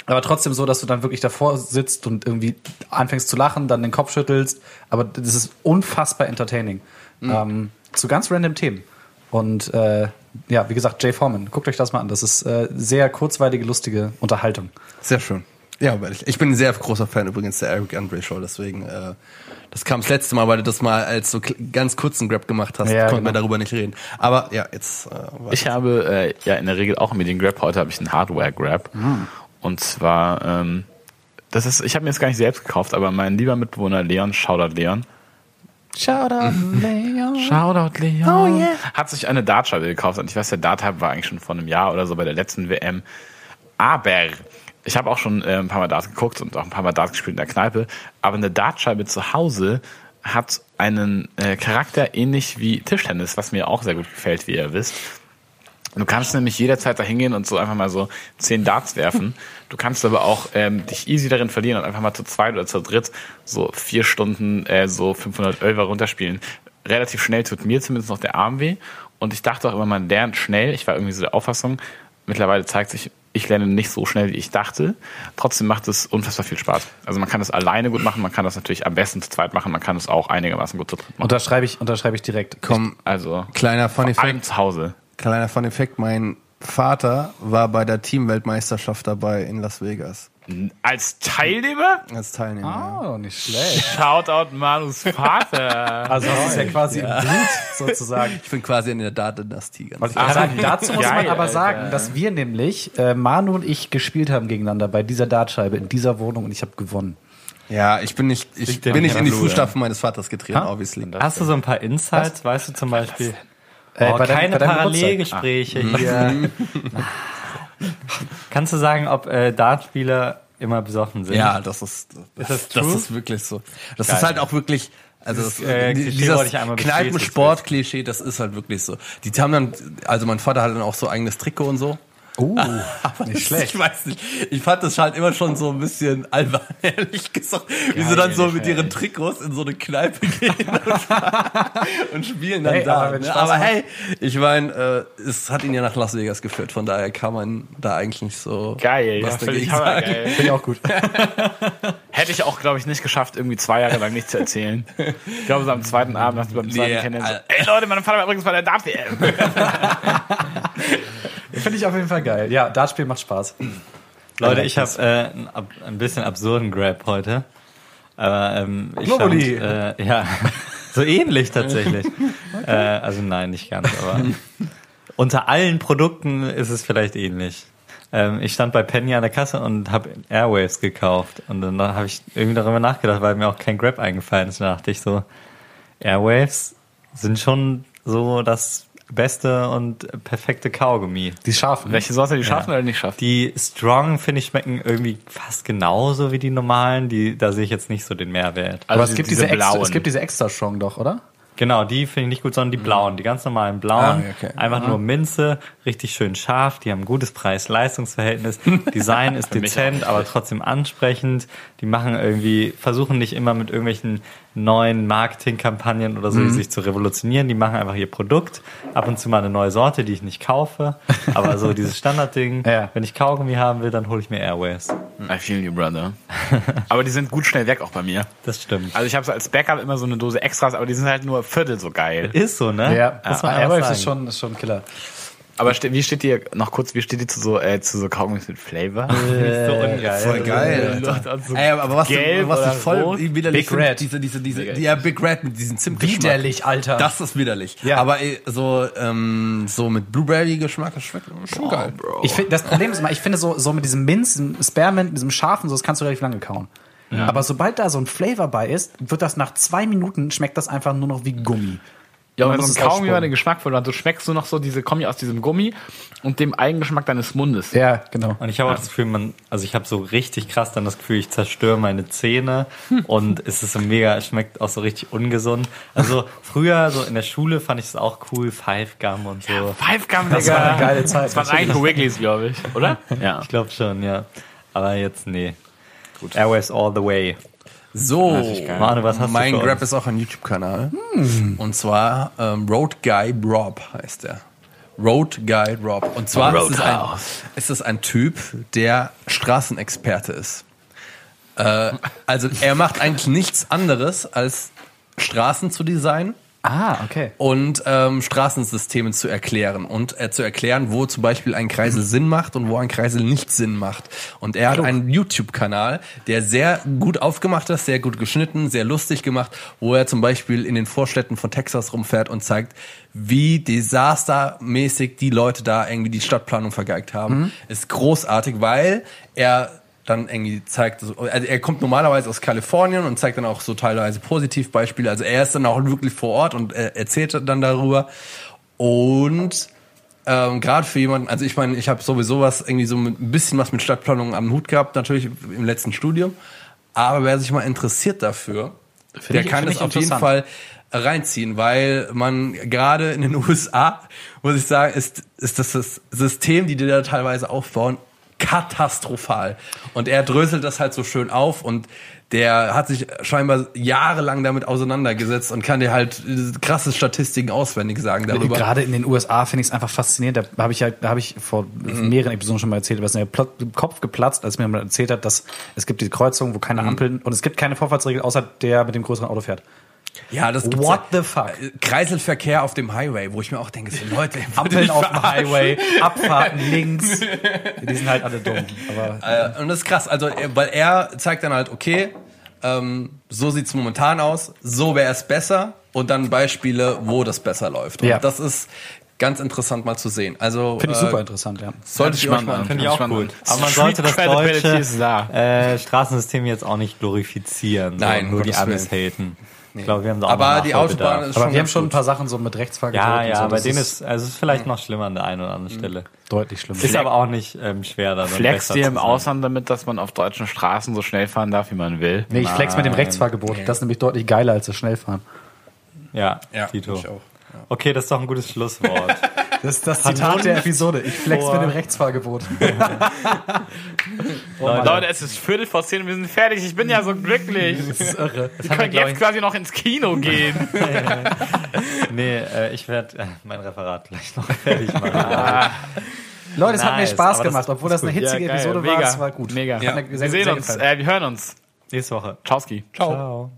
aber trotzdem so, dass du dann wirklich davor sitzt und irgendwie anfängst zu lachen, dann den Kopf schüttelst. Aber das ist unfassbar entertaining. Ähm, zu ganz random Themen. Und äh, ja, wie gesagt, Jay Foreman, guckt euch das mal an. Das ist äh, sehr kurzweilige, lustige Unterhaltung. Sehr schön. Ja, weil ich, ich bin ein sehr großer Fan übrigens der Eric Andre Show, deswegen, äh, das kam das letzte Mal, weil du das mal als so ganz kurzen Grab gemacht hast, Ja, konnten wir genau. darüber nicht reden. Aber ja, jetzt. Äh. Ich habe äh, ja in der Regel auch einen Mediengrab. Heute habe ich einen Hardware-Grab. Und zwar, ähm, das ist, ich habe mir jetzt gar nicht selbst gekauft, aber mein lieber Mitbewohner Leon, Shoutout Leon, Shoutout, Leon. [laughs] Shoutout Leon. Oh yeah. Hat sich eine Dartscheibe gekauft und ich weiß, der Dart war eigentlich schon vor einem Jahr oder so bei der letzten WM. Aber ich habe auch schon äh, ein paar Mal Dart geguckt und auch ein paar Mal Dart gespielt in der Kneipe. Aber eine Dartscheibe zu Hause hat einen äh, Charakter ähnlich wie Tischtennis, was mir auch sehr gut gefällt, wie ihr wisst. Du kannst nämlich jederzeit da hingehen und so einfach mal so zehn Darts werfen. [laughs] Du kannst aber auch ähm, dich easy darin verlieren und einfach mal zu zweit oder zu dritt so vier Stunden äh, so 500 Ölver runterspielen. Relativ schnell tut mir zumindest noch der Arm weh. Und ich dachte auch immer, man lernt schnell. Ich war irgendwie so der Auffassung. Mittlerweile zeigt sich, ich lerne nicht so schnell, wie ich dachte. Trotzdem macht es unfassbar viel Spaß. Also man kann das alleine gut machen, man kann das natürlich am besten zu zweit machen, man kann es auch einigermaßen gut zu dritt machen. Unterschreibe ich, unterschreibe ich direkt. Komm, Also kleiner Fun vor allem Effekt. zu Hause. Kleiner Fun Effekt. Mein Vater war bei der Teamweltmeisterschaft dabei in Las Vegas Als Teilnehmer? als Teilnehmer. Oh, nicht schlecht. Shoutout Manus Vater. [laughs] Also das ist ja quasi im Blut sozusagen. Ich bin quasi in der Dart-Dynastie. ganz Was ich gerade sagen, dazu muss man aber sagen, dass wir nämlich, äh, Manu und ich, gespielt haben gegeneinander bei dieser Dartscheibe in dieser Wohnung und ich habe gewonnen. Ja, ich bin nicht, ich bin nicht in die Fußstapfen meines Vaters getreten, Ha? obviously. Hast du so ein paar Insights? Weißt du zum Beispiel? Äh, oh, keine Parallelgespräche hier. [laughs] Kannst du sagen, ob äh, Dartspieler immer besoffen sind? Ja, das ist, das, das das, true? ist wirklich so. Das Geil. ist halt auch wirklich, also das, Dieses, äh, dieses. Kneipensport-Klischee, das ist halt wirklich so. Die haben dann, also mein Vater hat dann auch so eigenes Trikot und so. Oh, [laughs] Aber nicht schlecht. Ich weiß nicht. Ich fand das halt immer schon so ein bisschen albern, [laughs] ehrlich gesagt. Wie sie dann so mit ihren Trikots in so eine Kneipe gehen und, [laughs] und spielen dann Hey, da. aber ne? Aber hey, ich meine, äh, es hat ihn ja nach Las Vegas geführt, von daher kann man da eigentlich nicht so Geil, ja, was finde ich dagegen sagen. hammergeil. finde ich auch gut. Hätte ich auch, glaube ich, nicht geschafft, irgendwie zwei Jahre lang nichts zu erzählen. Ich glaube, so am zweiten Abend, nach beim zweiten Nee, Kennenlernen, so, Al- ey Leute, mein Vater war übrigens bei der Dart-WM. Finde ich auf jeden Fall geil. Ja, Dartspiel macht Spaß. Leute, ich habe äh, ein, ein bisschen absurden Grab heute. Aber ähm, ich stand, äh, ja, [laughs] so ähnlich tatsächlich. [laughs] äh, also nein, nicht ganz, aber [laughs] unter allen Produkten ist es vielleicht ähnlich. Ähm, ich stand bei Penny an der Kasse und habe Airwaves gekauft. Und dann habe ich irgendwie darüber nachgedacht, weil mir auch kein Grab eingefallen ist. Da dachte ich so, Airwaves sind schon so das beste und perfekte Kaugummi. Die scharfen. Welche Sorte, die schaffen oder nicht schaffen? Die Strong, finde ich, schmecken irgendwie fast genauso wie die normalen. Die, da sehe ich jetzt nicht so den Mehrwert. Aber Also es gibt diese diese, extra, blauen. es gibt diese extra strong doch, oder? Genau, die finde ich nicht gut, sondern die blauen, die ganz normalen blauen. Ah, okay. Einfach nur Minze, richtig schön scharf, die haben ein gutes Preis-Leistungs-Verhältnis. [laughs] Design ist dezent, aber trotzdem ansprechend. Die machen irgendwie, versuchen nicht immer mit irgendwelchen neuen Marketingkampagnen oder so Mhm. sich zu revolutionieren. Die machen einfach ihr Produkt. Ab und zu mal eine neue Sorte, die ich nicht kaufe. Aber so dieses [laughs] Standardding, Ja. wenn ich Kaugummi haben will, dann hole ich mir Airways. I feel you, brother. Aber die sind gut schnell weg auch bei mir. Das stimmt. Also ich habe so als Backup immer so eine Dose Extras, aber die sind halt nur Viertel so geil. Ist so, ne? Ja, Airwaves sagen. ist schon, ist schon ein Killer. Aber ste wie steht ihr, noch kurz, wie steht ihr zu so, äh, zu so Kaugummis mit Flavor? [laughs] Ist so ungeil. Voll geil. Äh, Alter. also Ey, aber was, gelb was oder ich voll rot? widerlich Big Red. diese, diese, diese, Big Red. ja, Big Red mit diesem Zimtgeschmack. Widerlich, Alter. Das ist widerlich. Ja. Aber ey, so, ähm, so mit Blueberry-Geschmack, das schmeckt schon geil. Ich find, das Problem ist immer, ich finde so, so mit diesem Minz, diesem Spearmint, diesem scharfen, so, das kannst du relativ lange kauen. Aber sobald da so ein Flavor bei ist, wird das nach zwei Minuten, schmeckt das einfach nur noch wie Gummi. Ja, Man wenn muss so es ein Kaugummi mal den Geschmack verloren hat, du schmeckst du noch so diese Kombi aus diesem Gummi und dem Eigengeschmack deines Mundes. Ja, genau. Und ich habe auch das Gefühl, man, also ich habe so richtig krass dann das Gefühl, ich zerstöre meine Zähne und es ist so mega, es schmeckt auch so richtig ungesund. Also [laughs] früher, so in der Schule fand ich es auch cool, Five Gum und so. Five Gum, Das war eine geile Zeit. Das waren eigentlich nur Wigglies, glaube ich, oder? [laughs] Ja. Ich glaube schon, ja. Aber jetzt, nee. Gut. Airways all the way. So. Manu, was hast mein du Grab ist auch ein YouTube-Kanal. Und zwar ähm, Road Guy Rob heißt der. Road Guy Rob. Und zwar ist es, ein, ist es ein Typ, der Straßenexperte ist. Äh, also er macht eigentlich nichts anderes, als Straßen zu designen Ah, okay. und ähm, Straßensysteme zu erklären und äh, zu erklären, wo zum Beispiel ein Kreisel [laughs] Sinn macht und wo ein Kreisel nicht Sinn macht. Und er hat einen YouTube-Kanal, der sehr gut aufgemacht ist, sehr gut geschnitten, sehr lustig gemacht, wo er zum Beispiel in den Vorstädten von Texas rumfährt und zeigt, wie desastermäßig die Leute da irgendwie die Stadtplanung vergeigt haben. Ist großartig, weil er dann irgendwie zeigt, so- also er kommt normalerweise aus Kalifornien und zeigt dann auch so teilweise Positivbeispiele. Also er ist dann auch wirklich vor Ort und äh, erzählt dann darüber. Und ähm, gerade für jemanden, also ich meine, ich habe sowieso was irgendwie so mit, ein bisschen was mit Stadtplanung am Hut gehabt, natürlich im letzten Studium. Aber wer sich mal interessiert dafür, der ich- kann find ich auf jeden. Fall reinziehen, weil man gerade in den [laughs] USA, muss ich sagen, ist, ist das, das System, die die da teilweise aufbauen, katastrophal. Und er dröselt das halt so schön auf und der hat sich scheinbar jahrelang damit auseinandergesetzt und kann dir halt krasse Statistiken auswendig sagen darüber. Gerade in den USA finde ich es einfach faszinierend. Da habe ich ja, da habe ich vor Mhm. mehreren Episoden schon mal erzählt, was mir im Kopf geplatzt, als mir jemand erzählt hat, dass es gibt diese Kreuzung, wo Mhm. keine Ampeln und es gibt keine Vorfahrtsregel, außer der mit dem größeren Auto fährt. Ja, das gibt's What ja. the fuck? Kreiselverkehr auf dem Highway, wo ich mir auch denke, so Leute, [laughs] Ampeln auf dem Highway, Abfahrten [laughs] links. Die sind halt alle dumm. Aber Äh, und das ist krass, also weil er zeigt dann halt, okay, ähm, so sieht's momentan aus, so wäre es besser und dann Beispiele, wo das besser läuft. Und Ja. das ist ganz interessant mal zu sehen. Also finde ich äh, super interessant, ja. Sollte ich mal Finde ich auch Spannend. gut. Aber man sollte das deutsche äh, Straßensystem jetzt auch nicht glorifizieren, Nein, nur die Amis haten. Ich glaube, wir haben da auch Aber noch die. Autobahn ist Aber schon wir haben schon ein paar Sachen so mit Rechtsfahrgeld. Ja, und ja, so, bei denen ist, also es ist vielleicht noch schlimmer an der einen oder anderen Stelle. deutlich schlimmer. Ist aber auch nicht ähm, schwer, da ihr zu im. Ausland damit, dass man auf deutschen Straßen so schnell fahren darf, wie man will? Nee, ich flex mit dem. Rechtsfahrgebot. Das ist nämlich deutlich geiler als das Schnellfahren. Ja, Ja, Tito. ich auch. Okay, das ist doch ein gutes Schlusswort. [laughs] Das ist das Zitat der Episode. Ich flex vor- mit dem Rechtsfahrgebot. [laughs] Leute, es ist Viertel vor zehn, wir sind fertig. Ich bin ja so glücklich. Das ist irre. Wir können glaub jetzt ich- quasi noch ins Kino gehen. [laughs] nee, äh, ich werde äh, mein Referat gleich noch fertig machen. Leute, es hat mir Nice, Spaß das gemacht, obwohl das eine gut. hitzige Ja, Episode mega, war. Es war gut. Mega. Sehr- wir sehen uns. Äh, wir hören uns. Nächste Woche. Tschauski. Ciao.